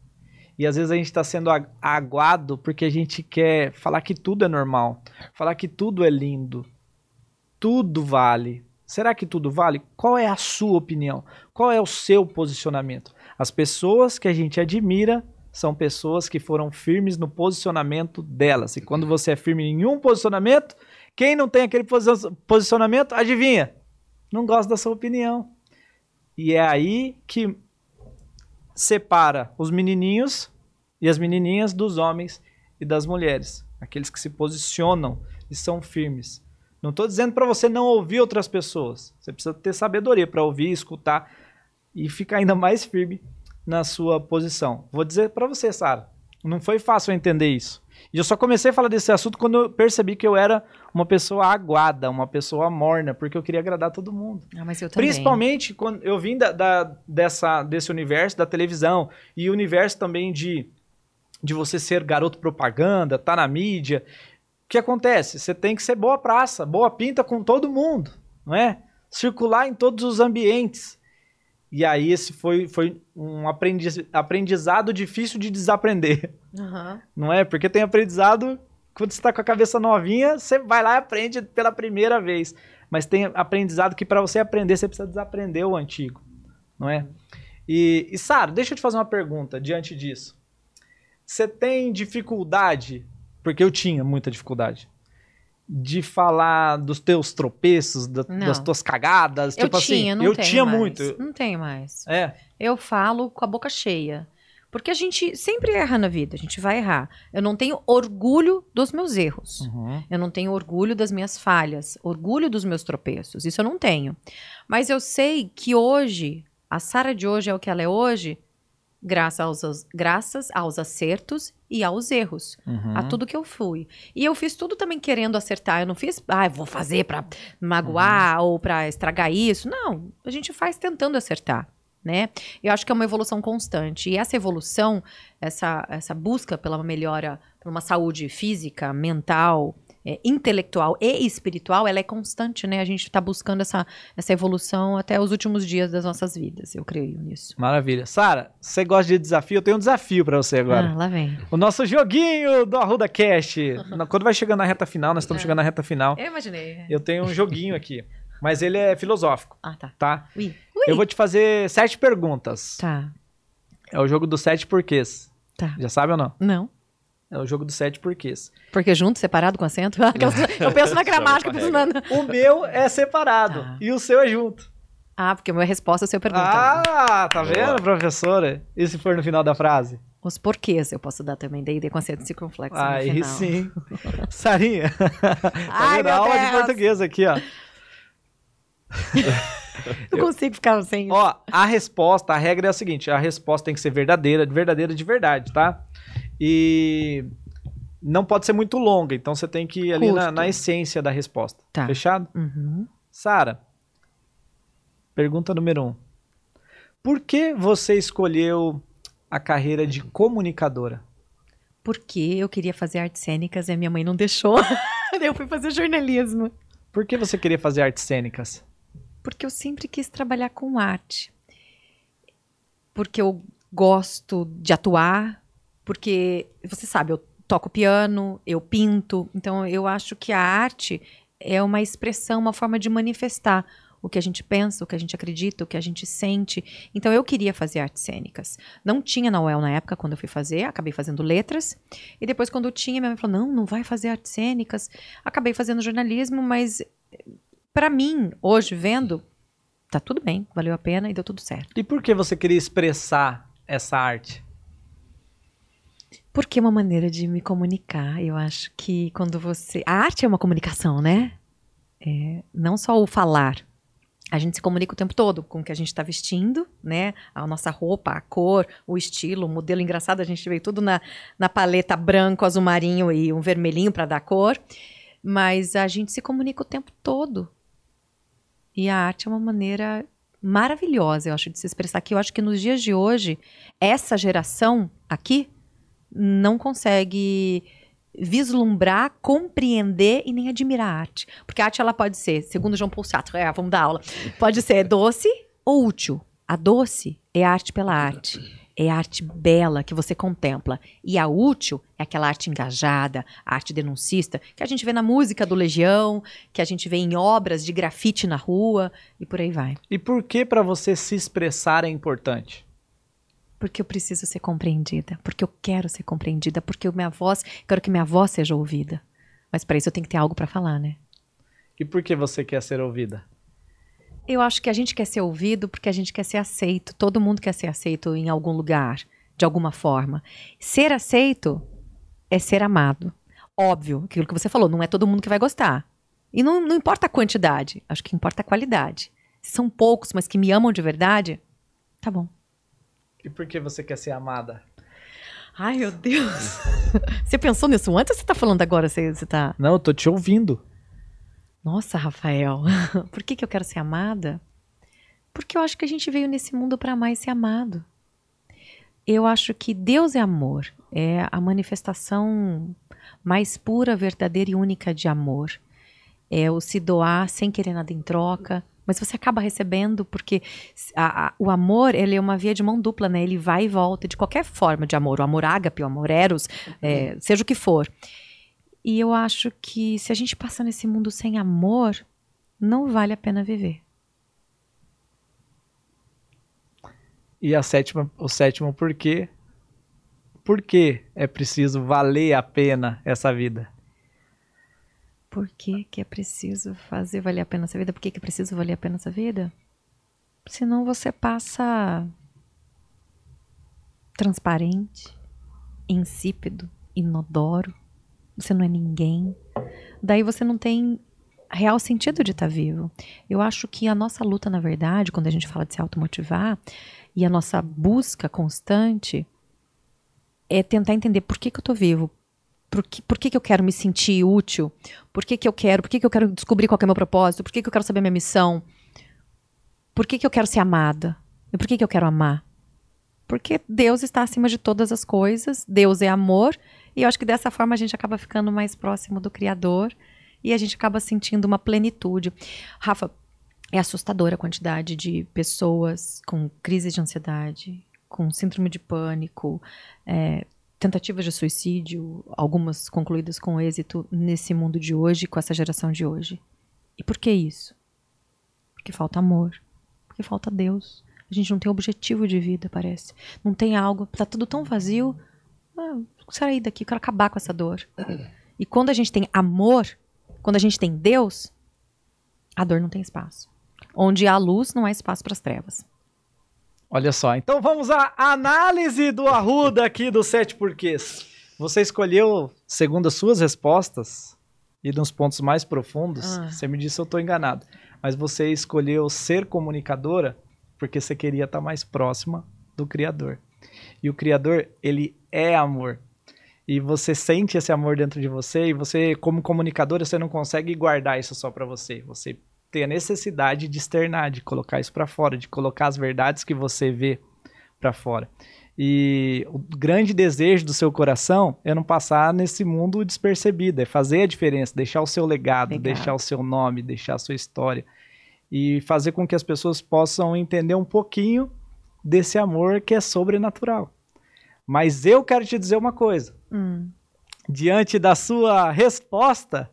E às vezes a gente está sendo ag- aguado porque a gente quer falar que tudo é normal, falar que tudo é lindo, tudo vale. Será que tudo vale? Qual é a sua opinião? Qual é o seu posicionamento? As pessoas que a gente admira são pessoas que foram firmes no posicionamento delas. E quando você é firme em um posicionamento, quem não tem aquele posi- posicionamento, adivinha? Não gosta da sua opinião. E é aí que separa os menininhos e as menininhas dos homens e das mulheres. Aqueles que se posicionam e são firmes. Não estou dizendo para você não ouvir outras pessoas. Você precisa ter sabedoria para ouvir, escutar e ficar ainda mais firme na sua posição. Vou dizer para você, Sara, não foi fácil entender isso. E eu só comecei a falar desse assunto quando eu percebi que eu era uma pessoa aguada, uma pessoa morna, porque eu queria agradar todo mundo. Ah, mas eu também. Principalmente quando eu vim da, da- dessa, desse universo da televisão e o universo também de, de você ser garoto propaganda, tá na mídia. O que acontece? Você tem que ser boa praça, boa pinta com todo mundo, não é? Circular em todos os ambientes. E aí esse foi, foi um aprendiz- aprendizado difícil de desaprender, Aham. não é? Porque tem aprendizado, quando você está com a cabeça novinha, você vai lá e aprende pela primeira vez. Mas tem aprendizado que para você aprender, você precisa desaprender o antigo, não é? E, e Sara, deixa eu te fazer uma pergunta diante disso. Você tem dificuldade, porque eu tinha muita dificuldade, de falar dos teus tropeços, da- das tuas cagadas? Eu tipo tinha, assim, não eu tinha mais. muito. Não tenho mais. É, Eu falo com a boca cheia. Porque a gente sempre erra na vida, a gente vai errar. Eu não tenho orgulho dos meus erros. Uhum. Eu não tenho orgulho das minhas falhas, orgulho dos meus tropeços. Isso eu não tenho. Mas eu sei que hoje, a Sara de hoje é o que ela é hoje, graças aos, graças aos acertos e aos erros. Uhum. A tudo que eu fui. E eu fiz tudo também querendo acertar. Eu não fiz, ah, vou fazer pra magoar ou pra estragar isso. Não, a gente faz tentando acertar. Né? Eu acho que é uma evolução constante. E essa evolução, essa, essa busca pela melhora, por uma saúde física, mental, é, intelectual e espiritual, ela é constante, né? A gente está buscando essa, essa evolução até os últimos dias das nossas vidas. Eu creio nisso. Maravilha. Sara, você gosta de desafio? Eu tenho um desafio pra você agora. Ah, lá vem. O nosso joguinho do Arruda Cast. Quando vai chegando na reta final, nós estamos É. chegando na reta final. Eu imaginei. Eu tenho um joguinho aqui, mas ele é filosófico, Ah, tá. tá? Ui. Eu vou te fazer sete perguntas. Tá. É o jogo dos sete porquês. Tá. Já sabe ou não? Não. É o jogo dos sete porquês. Porque junto, separado com acento? Aquelas- Eu penso na gramática. Penso na- O meu é separado Tá. e o seu é junto. Ah, porque a minha resposta é se eu pergunta. Ah, tá Boa. vendo, professora? E se for no final da frase? Os porquês eu posso dar também, daí com acento circunflexo no Aí final. sim. Sarinha. tá Ai, vendo? meu aula de Deus. português aqui, ó. Não consigo ficar sem isso. Ó, a resposta, a regra é a seguinte: a resposta tem que ser verdadeira, verdadeira de verdade, tá? E não pode ser muito longa, então você tem que ir ali na, na essência da resposta. Tá. Fechado? Uhum. Sara, pergunta número um. Por que você escolheu a carreira de comunicadora? Porque eu queria fazer artes cênicas e a minha mãe não deixou. Eu fui fazer jornalismo. Por que você queria fazer artes cênicas? Porque eu sempre quis trabalhar com arte. Porque eu gosto de atuar, Porque, você sabe, eu toco piano, eu pinto, então eu acho que a arte é uma expressão, uma forma de manifestar o que a gente pensa, o que a gente acredita, o que a gente sente. Então eu queria fazer artes cênicas. Não tinha na UEL na época quando eu fui fazer, acabei fazendo letras. E depois quando eu tinha, minha mãe falou: "Não, não vai fazer artes cênicas". Acabei fazendo jornalismo, mas para mim, hoje vendo, tá tudo bem, valeu a pena e deu tudo certo. E por que você queria expressar essa arte? Porque é uma maneira de me comunicar. Eu acho que quando você. A arte é uma comunicação, né? É, não só o falar, a gente se comunica o tempo todo com o que a gente está vestindo, né? A nossa roupa, a cor, o estilo, o modelo engraçado. A gente veio tudo na, na paleta branco, azul marinho e um vermelhinho para dar cor. Mas a gente se comunica o tempo todo. E a arte é uma maneira maravilhosa, eu acho, de se expressar. Que eu acho que nos dias de hoje, essa geração aqui não consegue vislumbrar, compreender e nem admirar a arte. Porque a arte ela pode ser, segundo João Paul Sartre, é, vamos dar aula, pode ser doce ou útil. A doce é arte pela arte. É arte bela que você contempla. E a útil é aquela arte engajada, a arte denuncista, que a gente vê na música do Legião, que a gente vê em obras de grafite na rua e por aí vai. E por que para você se expressar é importante? Porque eu preciso ser compreendida, porque eu quero ser compreendida, porque minha voz, quero que minha voz seja ouvida. Mas para isso eu tenho que ter algo para falar, né? E por que você quer ser ouvida? Eu acho que a gente quer ser ouvido porque a gente quer ser aceito. Todo mundo quer ser aceito em algum lugar, de alguma forma. Ser aceito é ser amado. Óbvio, aquilo que você falou, não é todo mundo que vai gostar. E não, não importa a quantidade, acho que importa a qualidade. Se são poucos, mas que me amam de verdade, tá bom. E por que você quer ser amada? Ai, meu Deus. você pensou nisso antes ou você tá falando agora? Você, você tá... Não, eu tô te ouvindo. Nossa, Rafael. por que, que eu quero ser amada? Porque eu acho que a gente veio nesse mundo para amar e ser amado. Eu acho que Deus é amor. É a manifestação mais pura, verdadeira e única de amor. É o se doar sem querer nada em troca, mas você acaba recebendo porque a, a, o amor ele é uma via de mão dupla, né? Ele vai e volta de qualquer forma de amor, o amor ágape, o amor eros, é, seja o que for. E eu acho que se a gente passa nesse mundo sem amor, não vale a pena viver. E a sétima, o sétimo porquê? Por que é preciso valer a pena essa vida? Por que, que é preciso fazer valer a pena essa vida? Por que, que é preciso valer a pena essa vida? Senão você passa transparente, insípido, inodoro. Você não é ninguém. Daí você não tem real sentido de estar tá vivo. Eu acho que a nossa luta, na verdade, quando a gente fala de se automotivar, e a nossa busca constante é tentar entender por que, que eu estou vivo, por que, por que, que eu quero me sentir útil? Por que, que eu quero? Por que, que eu quero descobrir qual é o meu propósito? Por que, que eu quero saber minha missão? Por que, que eu quero ser amada? E por que, que eu quero amar? Porque Deus está acima de todas as coisas, Deus é amor, e eu acho que dessa forma a gente acaba ficando mais próximo do Criador e a gente acaba sentindo uma plenitude. Rafa, é assustadora a quantidade de pessoas com crise de ansiedade, com síndrome de pânico, é, tentativas de suicídio, algumas concluídas com êxito nesse mundo de hoje, com essa geração de hoje. E por que isso? Porque falta amor, porque falta Deus. A gente não tem objetivo de vida, parece. Não tem algo, tá tudo tão vazio. Ah, sair daqui, quero acabar com essa dor. E quando a gente tem amor, quando a gente tem Deus, a dor não tem espaço. Onde há luz, não há espaço para as trevas. Olha só, então vamos à análise do Arruda aqui dos sete porquês. Você escolheu, segundo as suas respostas, e nos pontos mais profundos, ah. você me disse eu estou enganado, mas você escolheu ser comunicadora porque você queria estar mais próxima do Criador. E o Criador, ele é amor. E você sente esse amor dentro de você e você, como comunicadora, você não consegue guardar isso só para você. Você ter a necessidade de externar, de colocar isso para fora, de colocar as verdades que você vê para fora. E o grande desejo do seu coração é não passar nesse mundo despercebido, é fazer a diferença, deixar o seu legado, Legal. deixar o seu nome, deixar a sua história e fazer com que as pessoas possam entender um pouquinho desse amor que é sobrenatural. Mas eu quero te dizer uma coisa. Hum. Diante da sua resposta,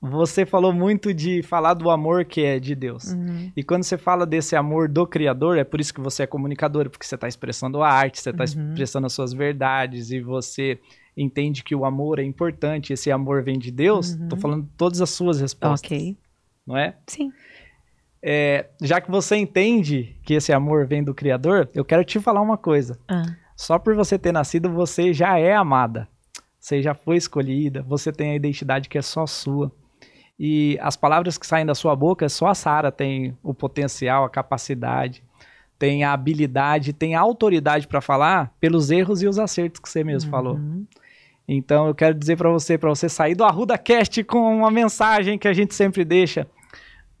você falou muito de falar do amor que é de Deus. Uhum. E quando você fala desse amor do Criador, é por isso que você é comunicador, porque você está expressando a arte, você está Uhum. expressando as suas verdades e você entende que o amor é importante, esse amor vem de Deus. Uhum. Tô falando todas as suas respostas, Ok. não é? Sim. É, Já que você entende que esse amor vem do Criador, eu quero te falar uma coisa. Ah. Só por você ter nascido, você já é amada. Você já foi escolhida, você tem a identidade que é só sua. E as palavras que saem da sua boca, só a Sara tem o potencial, a capacidade, tem a habilidade, tem a autoridade para falar pelos erros e os acertos que você mesmo falou. Uhum. Então eu quero dizer para você, para você sair do Arruda Cast com uma mensagem que a gente sempre deixa.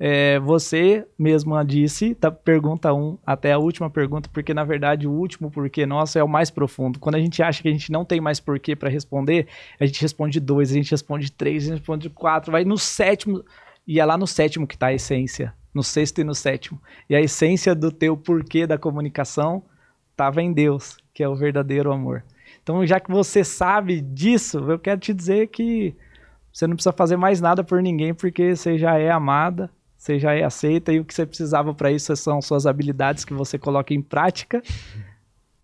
É, você mesma disse, da pergunta 1 até a última pergunta, porque na verdade o último porquê nosso é o mais profundo. Quando a gente acha que a gente não tem mais porquê para responder, a gente responde dois, a gente responde três, a gente responde quatro, vai no sétimo, e é lá no sétimo que tá a essência, no sexto e no sétimo. E a essência do teu porquê da comunicação estava em Deus, que é o verdadeiro amor. Então, já que você sabe disso, eu quero te dizer que você não precisa fazer mais nada por ninguém, porque você já é amada, você já é aceita, e o que você precisava para isso são suas habilidades que você coloca em prática.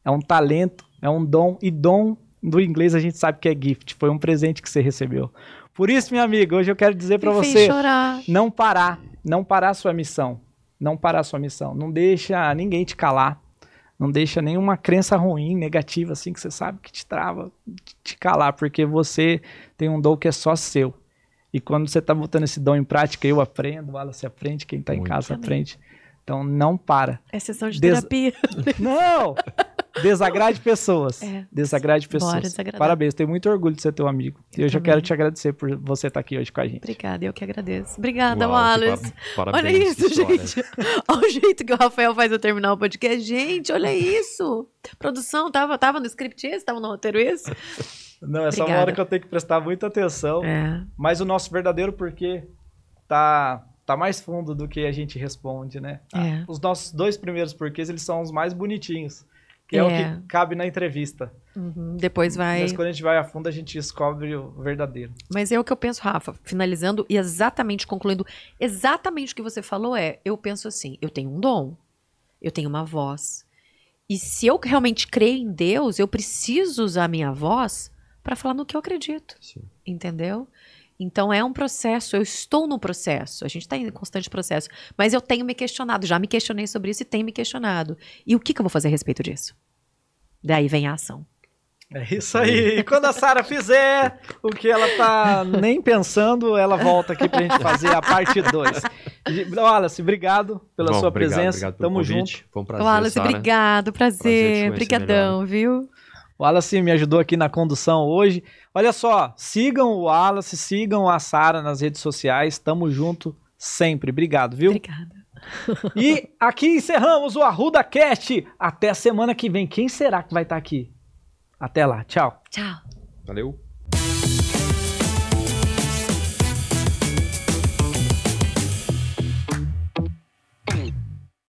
É um talento, é um dom, e dom do inglês a gente sabe que é gift, foi um presente que você recebeu. Por isso, minha amiga, hoje eu quero dizer para você chorar. não parar, não parar a sua missão, não parar a sua missão, não deixa ninguém te calar, não deixa nenhuma crença ruim, negativa assim que você sabe que te trava, te calar, porque você tem um dom que é só seu. E quando você tá botando esse dom em prática, eu aprendo, o Wallace aprende, quem tá em casa Amém. aprende. Então não para. É sessão de Des- terapia. Não! Desagrade pessoas. É. Desagrade pessoas. Parabéns, tenho muito orgulho de ser teu amigo. E eu já quero te agradecer por você estar aqui hoje com a gente. Obrigada, eu que agradeço. Obrigada, Uau, Wallace. pa- Olha parabéns, que isso, gente. Olha o jeito que o Rafael faz eu terminar o podcast. Gente, olha isso. Produção, tava, tava no script esse? Tava no roteiro esse? Não, é só uma hora que eu tenho que prestar muita atenção. É. Mas o nosso verdadeiro porquê tá, tá mais fundo do que a gente responde, né? É. Os nossos dois primeiros porquês, eles são os mais bonitinhos. Que é, o É. que cabe na entrevista. Uhum, Depois vai. Mas quando a gente vai a fundo, a gente descobre o verdadeiro. Mas é o que eu penso, Rafa, finalizando e exatamente concluindo, exatamente o que você falou é, eu penso assim, eu tenho um dom, eu tenho uma voz. E se eu realmente creio em Deus, eu preciso usar a minha voz para falar no que eu acredito, Sim. entendeu? Então é um processo, eu estou no processo, a gente está em constante processo, mas eu tenho me questionado, já me questionei sobre isso e tenho me questionado. E o que, que eu vou fazer a respeito disso? Daí vem a ação. É isso aí. E quando a Sara fizer o que ela tá nem pensando, ela volta aqui pra gente fazer a parte 2. Wallace, obrigado pela Bom, sua obrigado, presença. obrigado pelo Tamo convite. junto. Foi um prazer, Wallace, Sara. obrigado, Prazer prazer, conhecer brigadão, viu? Wallace me ajudou aqui na condução hoje. Olha só, sigam o Wallace, sigam a Sara nas redes sociais. Tamo junto sempre. Obrigado, viu? Obrigada. E aqui encerramos o Arruda Cast. Até a semana que vem. Quem será que vai estar aqui? Até lá. Tchau. Tchau. Valeu.